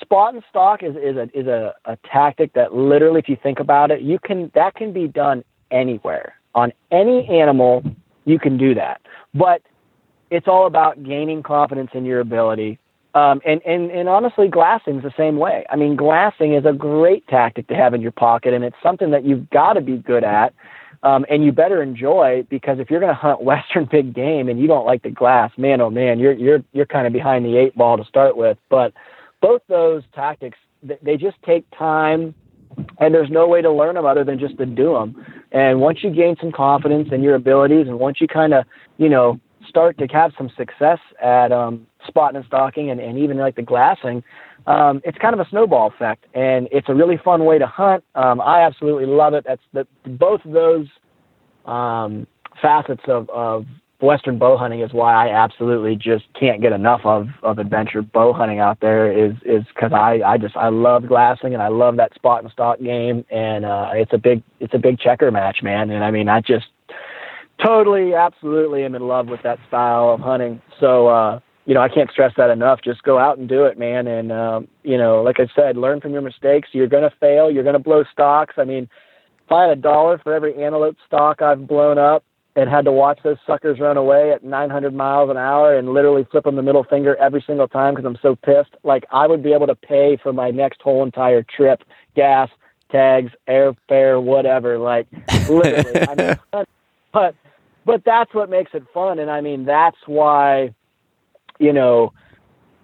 C: Spot and stock is, is a is a, a tactic that literally, if you think about it, you can that can be done anywhere on any animal. You can do that, but it's all about gaining confidence in your ability Um, and, and, and honestly, glassing's the same way. I mean, glassing is a great tactic to have in your pocket, and it's something that you've got to be good at. Um, and you better enjoy because if you're going to hunt Western big game and you don't like the glass, man, oh man, you're, you're, you're kind of behind the eight ball to start with. But both those tactics, they just take time and there's no way to learn them other than just to do them. And once you gain some confidence in your abilities, and once you kind of, you know, start to have some success at um, spotting and stalking, and, and even like the glassing, um, it's kind of a snowball effect, and it's a really fun way to hunt. Um, I absolutely love it. That's the both of those um, facets of, of western bow hunting is why I absolutely just can't get enough of of adventure bow hunting out there is is because I I just I love glassing and I love that spot and stalk game and uh, it's a big it's a big checker match man and I mean I just totally absolutely am in love with that style of hunting so uh, you know I can't stress that enough just go out and do it man and um, you know like I said learn from your mistakes you're gonna fail you're gonna blow stocks. I mean if I had a dollar for every antelope stock I've blown up and had to watch those suckers run away at 900 miles an hour and literally flip them the middle finger every single time because I'm so pissed. Like I would be able to pay for my next whole entire trip, gas, tags, airfare, whatever. Like literally, I mean, but but that's what makes it fun, and I mean that's why, you know.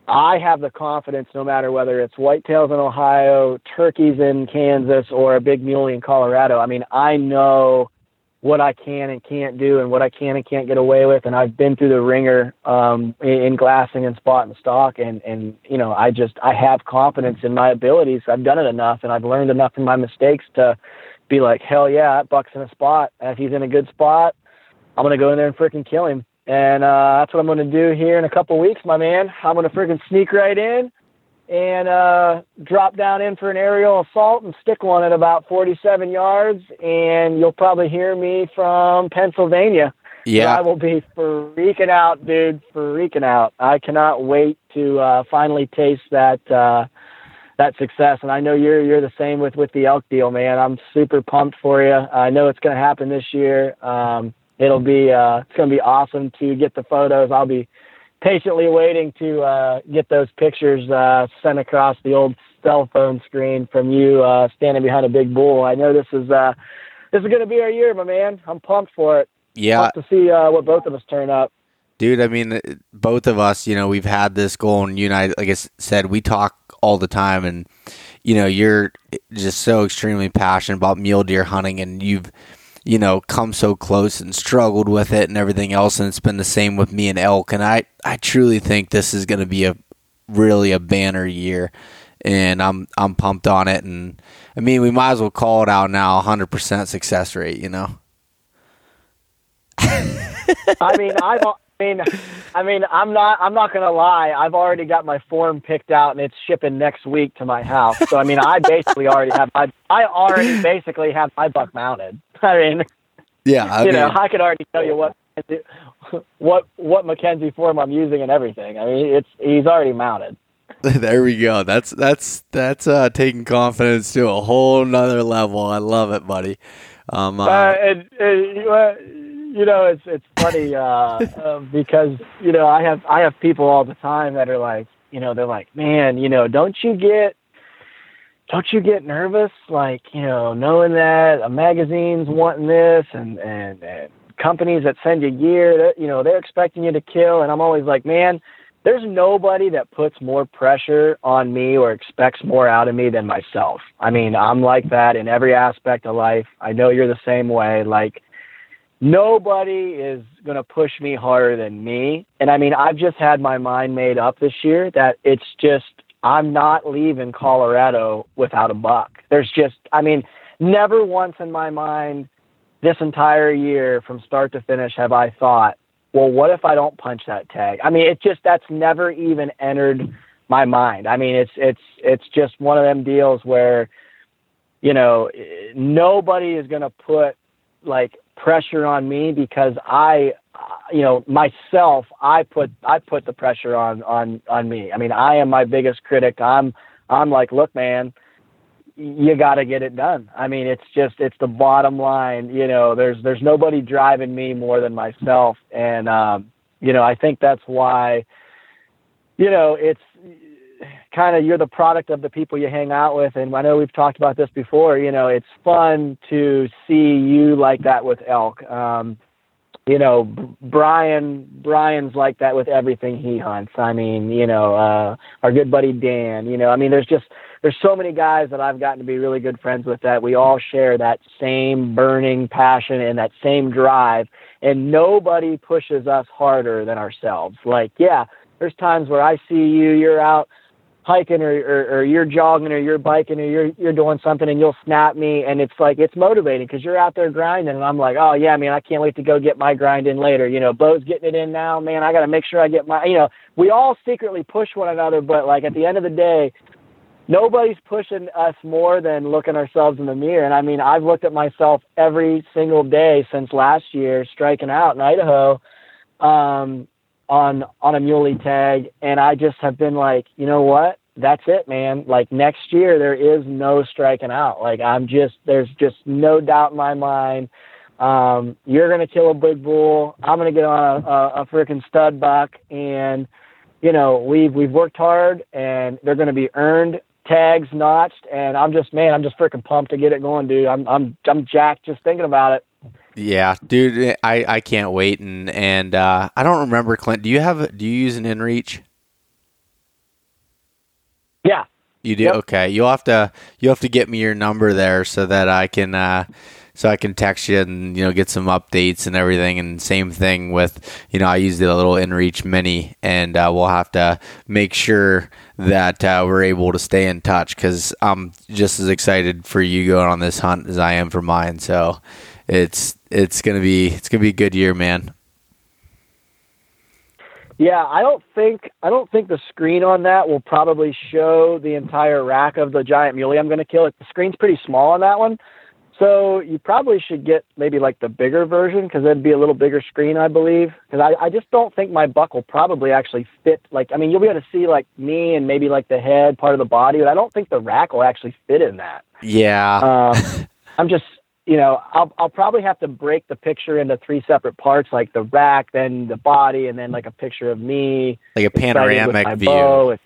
C: I have the confidence no matter whether it's whitetails in Ohio, turkeys in Kansas, or a big muley in Colorado. I mean, I know what I can and can't do and what I can and can't get away with. And I've been through the ringer um, in, in glassing and spot and stalk. And, and, you know, I just, I have confidence in my abilities. I've done it enough and I've learned enough from my mistakes to be like, hell yeah, that buck's in a spot. And if he's in a good spot, I'm going to go in there and freaking kill him. And uh, that's what I'm going to do here in a couple weeks, my man. I'm going to freaking sneak right in and uh, drop down in for an aerial assault and stick one at about 47 yards. And you'll probably hear me from Pennsylvania.
B: Yeah.
C: I will be freaking out, dude, freaking out. I cannot wait to uh, finally taste that uh, that success. And I know you're you're the same with with the elk deal, man. I'm super pumped for you. I know it's going to happen this year. Um, it'll be uh, it's going to be awesome to get the photos. I'll be patiently waiting to uh, get those pictures uh, sent across the old cell phone screen from you uh, standing behind a big bull. I know this is uh, this is going to be our year, my man. I'm pumped for it.
B: Yeah,
C: pumped to see uh, what both of us turn up.
B: Dude, I mean, both of us, you know, we've had this goal, and you and I, like I said, we talk all the time, and you know, you're just so extremely passionate about mule deer hunting, and you've you know, come so close and struggled with it and everything else. And it's been the same with me and elk. And I, I truly think this is going to be a really a banner year. And I'm I'm pumped on it. And I mean, we might as well call it out now 100% success rate, you know?
C: I mean, I've, mean, I mean, I'm not, I'm not gonna lie. I've already got my form picked out, and it's shipping next week to my house. So, I mean, I basically already have my, I already basically have my buck mounted. I mean,
B: yeah, I
C: you
B: mean,
C: know, I could already tell you what, what, what McKenzie form I'm using and everything. I mean, it's he's already mounted.
B: there we go. That's that's that's uh, taking confidence to a whole nother level. I love it, buddy. Um, uh,
C: uh, you know, it's it's funny uh, uh, because you know I have I have people all the time that are like, you know, they're like, man, you know, don't you get don't you get nervous, like you know, knowing that a magazine's wanting this and and, and companies that send you gear, that you know, they're expecting you to kill, and I'm always like, man, there's nobody that puts more pressure on me or expects more out of me than myself. I mean, I'm like that in every aspect of life. I know you're the same way. Like nobody is going to push me harder than me. And I mean, I've just had my mind made up this year that it's just I'm not leaving Colorado without a buck. There's just, I mean, never once in my mind this entire year from start to finish have I thought, well, what if I don't punch that tag? I mean, it just, that's never even entered my mind. I mean, it's, it's, it's just one of them deals where, you know, nobody is going to put like pressure on me because I, you know, myself, I put I put the pressure on on on me. I mean, I am my biggest critic. I'm I'm like, look, man, you got to get it done. I mean, it's just it's the bottom line. You know, there's there's nobody driving me more than myself, and um, you know, I think that's why you know, it's kind of you're the product of the people you hang out with. And I know we've talked about this before. You know, it's fun to see you like that with elk. Um, you know, Brian, Brian's like that with everything he hunts. I mean, you know, uh, our good buddy Dan, you know, I mean, there's just, there's so many guys that I've gotten to be really good friends with that we all share that same burning passion and that same drive. And nobody pushes us harder than ourselves. Like, yeah, there's times where I see you, you're out hiking or, or, or you're jogging or you're biking or you're you're doing something and you'll snap me. And it's like it's motivating because you're out there grinding. And I'm like oh yeah man I can't wait to go get my grind in later. You know Beau's getting it in now man. I got to make sure I get my you know we all secretly push one another but like at the end of the day nobody's pushing us more than looking ourselves in the mirror. And I mean I've looked at myself every single day since last year striking out in Idaho. Um on on a muley tag and I just have been like, you know what? That's it, man. Like next year there is no striking out. Like I'm just there's just no doubt in my mind. Um, you're gonna kill a big bull. I'm gonna get on a, a, a freaking stud buck, and you know we've we've worked hard, and they're gonna be earned tags notched, and I'm just man, I'm just freaking pumped to get it going, dude. I'm I'm I'm jacked just thinking about it.
B: Yeah, dude, I, I can't wait and and uh, I don't remember Clint. Do you have do you use an InReach?
C: Yeah.
B: You do?
C: Yep.
B: Okay. You'll have to you'll have to get me your number there so that I can uh, so I can text you and you know get some updates and everything. And same thing with you know I use the little InReach Mini, and uh, we'll have to make sure that uh, we're able to stay in touch because I'm just as excited for you going on this hunt as I am for mine. So it's it's gonna be it's gonna be a good year, man.
C: Yeah, I don't think I don't think the screen on that will probably show the entire rack of the giant muley I'm going to kill. It the screen's pretty small on that one, so you probably should get maybe like the bigger version because it'd be a little bigger screen, I believe. Because I I just don't think my buck will probably actually fit. Like I mean, you'll be able to see like me and maybe like the head part of the body, but I don't think the rack will actually fit in that.
B: Yeah.
C: Um, I'm just you know, I'll I'll probably have to break the picture into three separate parts, like the rack, then the body, and then like a picture of me,
B: like a panoramic view.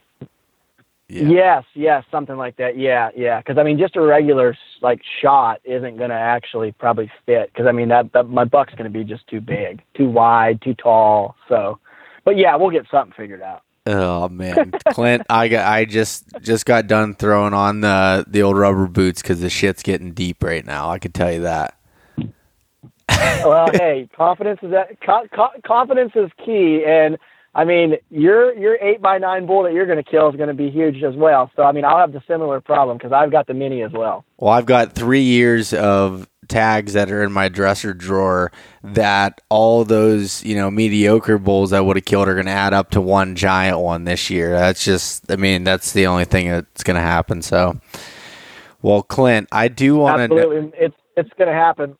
C: Yeah. Yes, yes, something like that. Yeah, yeah. Because I mean, just a regular like shot isn't going to actually probably fit. Because I mean, that, that my buck's going to be just too big, too wide, too tall. So, but yeah, we'll get something figured out.
B: Oh man, Clint, I got I just just got done throwing on the the old rubber boots because the shit's getting deep right now. I can tell you that.
C: well, hey, confidence is that co- co- confidence is key, and I mean your your eight by nine bull that you're going to kill is going to be huge as well. So I mean, I'll have the similar problem because I've got the mini as well.
B: Well, I've got three years of tags that are in my dresser drawer that all those you know mediocre bulls I would have killed are going to add up to one giant one this year. That's just, I mean, that's the only thing that's going to happen. So, well, Clint, I do want to
C: absolutely it's it's going to happen.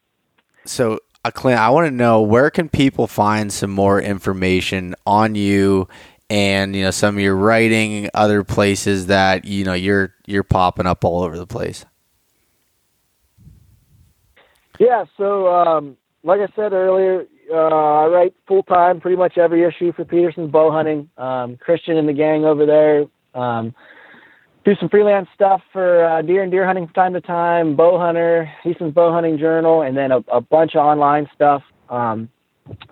B: So, uh, Clint, I want to know where can people find some more information on you and you know some of your writing, other places that you know you're you're popping up all over the place.
C: Yeah, so um, like I said earlier, uh, I write full time pretty much every issue for Petersen's Bow Hunting. Um, Christian and the gang over there um, do some freelance stuff for uh, deer and deer hunting from time to time. Bow Hunter, Eastmans' Bow Hunting Journal, and then a, a bunch of online stuff. Um,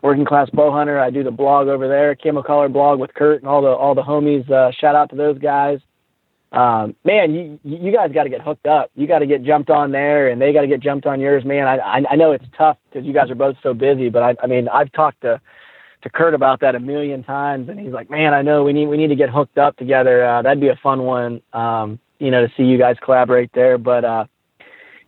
C: working class bow hunter. I do the blog over there, Camo Collar blog with Kurt and all the all the homies. Uh, shout out to those guys um, man, you you guys got to get hooked up. You got to get jumped on there, and they got to get jumped on yours, man. I I, I know it's tough because you guys are both so busy, but I I mean I've talked to to Kurt about that a million times, and he's like, man, I know we need we need to get hooked up together. Uh, that'd be a fun one, um, you know, to see you guys collaborate there. But uh,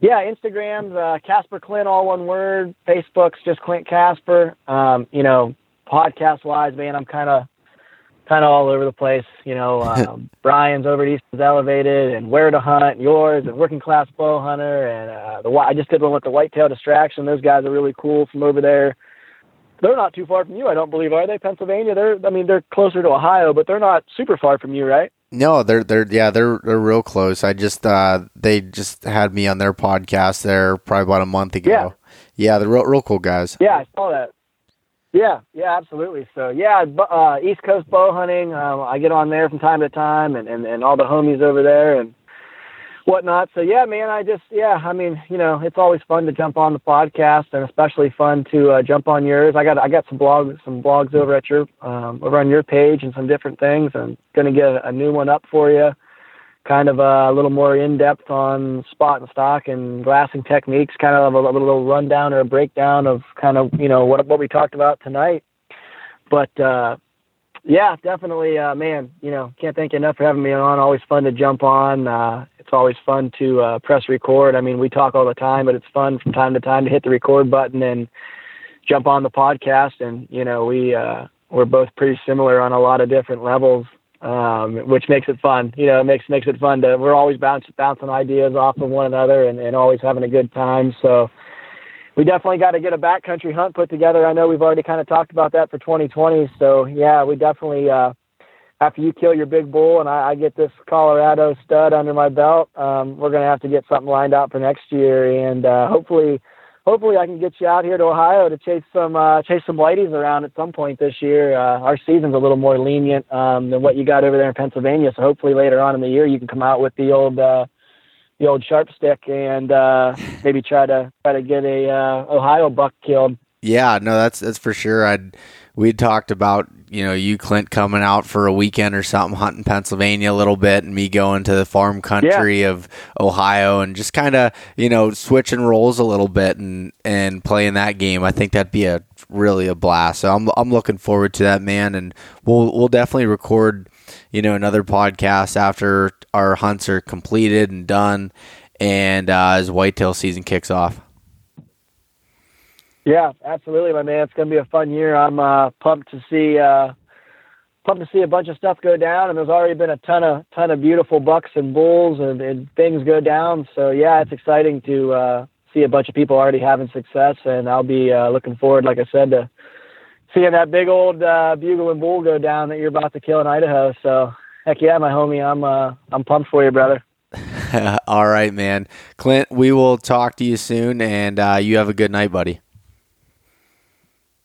C: yeah, Instagram's uh, Casper Clint, all one word. Facebook's just Clint Casper. Um, you know, podcast wise, man, I'm kind of kind of all over the place. You know, um, Brian's over at Eastmans' Elevated and Where to Hunt, yours, and Working Class Bow Hunter, and uh, the I just did one with the Whitetail Distraction. Those guys are really cool from over there. They're not too far from you, I don't believe, are they? Pennsylvania. They're, I mean, they're closer to Ohio, but they're not super far from you, right?
B: No, they're they're yeah they're they're real close. I just uh they just had me on their podcast there probably about a month ago.
C: Yeah,
B: yeah they're real real cool guys.
C: Yeah, I saw that. Yeah, yeah, absolutely. So yeah, uh, East Coast bow hunting. Um, I get on there from time to time, and, and and all the homies over there and whatnot. So yeah, man, I just yeah, I mean, you know, it's always fun to jump on the podcast, and especially fun to uh, jump on yours. I got I got some blogs some blogs over at your um, over on your page and some different things. I'm gonna get a, a new one up for you kind of a little more in depth on spot and stock and glassing techniques, kind of a, little rundown or a breakdown of kind of you know what what we talked about tonight. But uh, yeah, definitely, uh, man. You know, can't thank you enough for having me on. Always fun to jump on. Uh, it's always fun to uh, press record. I mean, we talk all the time, but it's fun from time to time to hit the record button and jump on the podcast. And you know, we uh, we're both pretty similar on a lot of different levels um, which makes it fun. You know, it makes makes it fun to. We're always bouncing bouncing ideas off of one another and, and always having a good time. So we definitely got to get a backcountry hunt put together. I know we've already kind of talked about that for 2020. So yeah, we definitely. Uh, after you kill your big bull and I, I get this Colorado stud under my belt, um, we're gonna have to get something lined out for next year, and uh, hopefully hopefully I can get you out here to Ohio to chase some uh, chase some whiteys around at some point this year. Uh, our season's a little more lenient um, than what you got over there in Pennsylvania, so hopefully later on in the year you can come out with the old uh, the old sharp stick and uh, maybe try to try to get a uh, Ohio buck killed.
B: Yeah, no, that's that's for sure. I'd we talked about you know you Clint coming out for a weekend or something hunting Pennsylvania a little bit and me going to the farm country yeah. of Ohio and just kind of you know switching roles a little bit and and playing that game. I think that'd be a really a blast. So I'm I'm looking forward to that man. And we'll we'll definitely record you know another podcast after our hunts are completed and done and uh, as whitetail season kicks off
C: yeah, absolutely, my man. It's going to be a fun year. I'm uh, pumped to see uh, pumped to see a bunch of stuff go down, and there's already been a ton of ton of beautiful bucks and bulls and, and things go down. So yeah, it's exciting to uh, see a bunch of people already having success, and I'll be uh, looking forward, like I said, to seeing that big old uh, bugle and bull go down that you're about to kill in Idaho. So heck yeah, my homie, I'm uh, I'm pumped for you, brother.
B: All right, man. Clint, we will talk to you soon, and uh, you have a good night, buddy.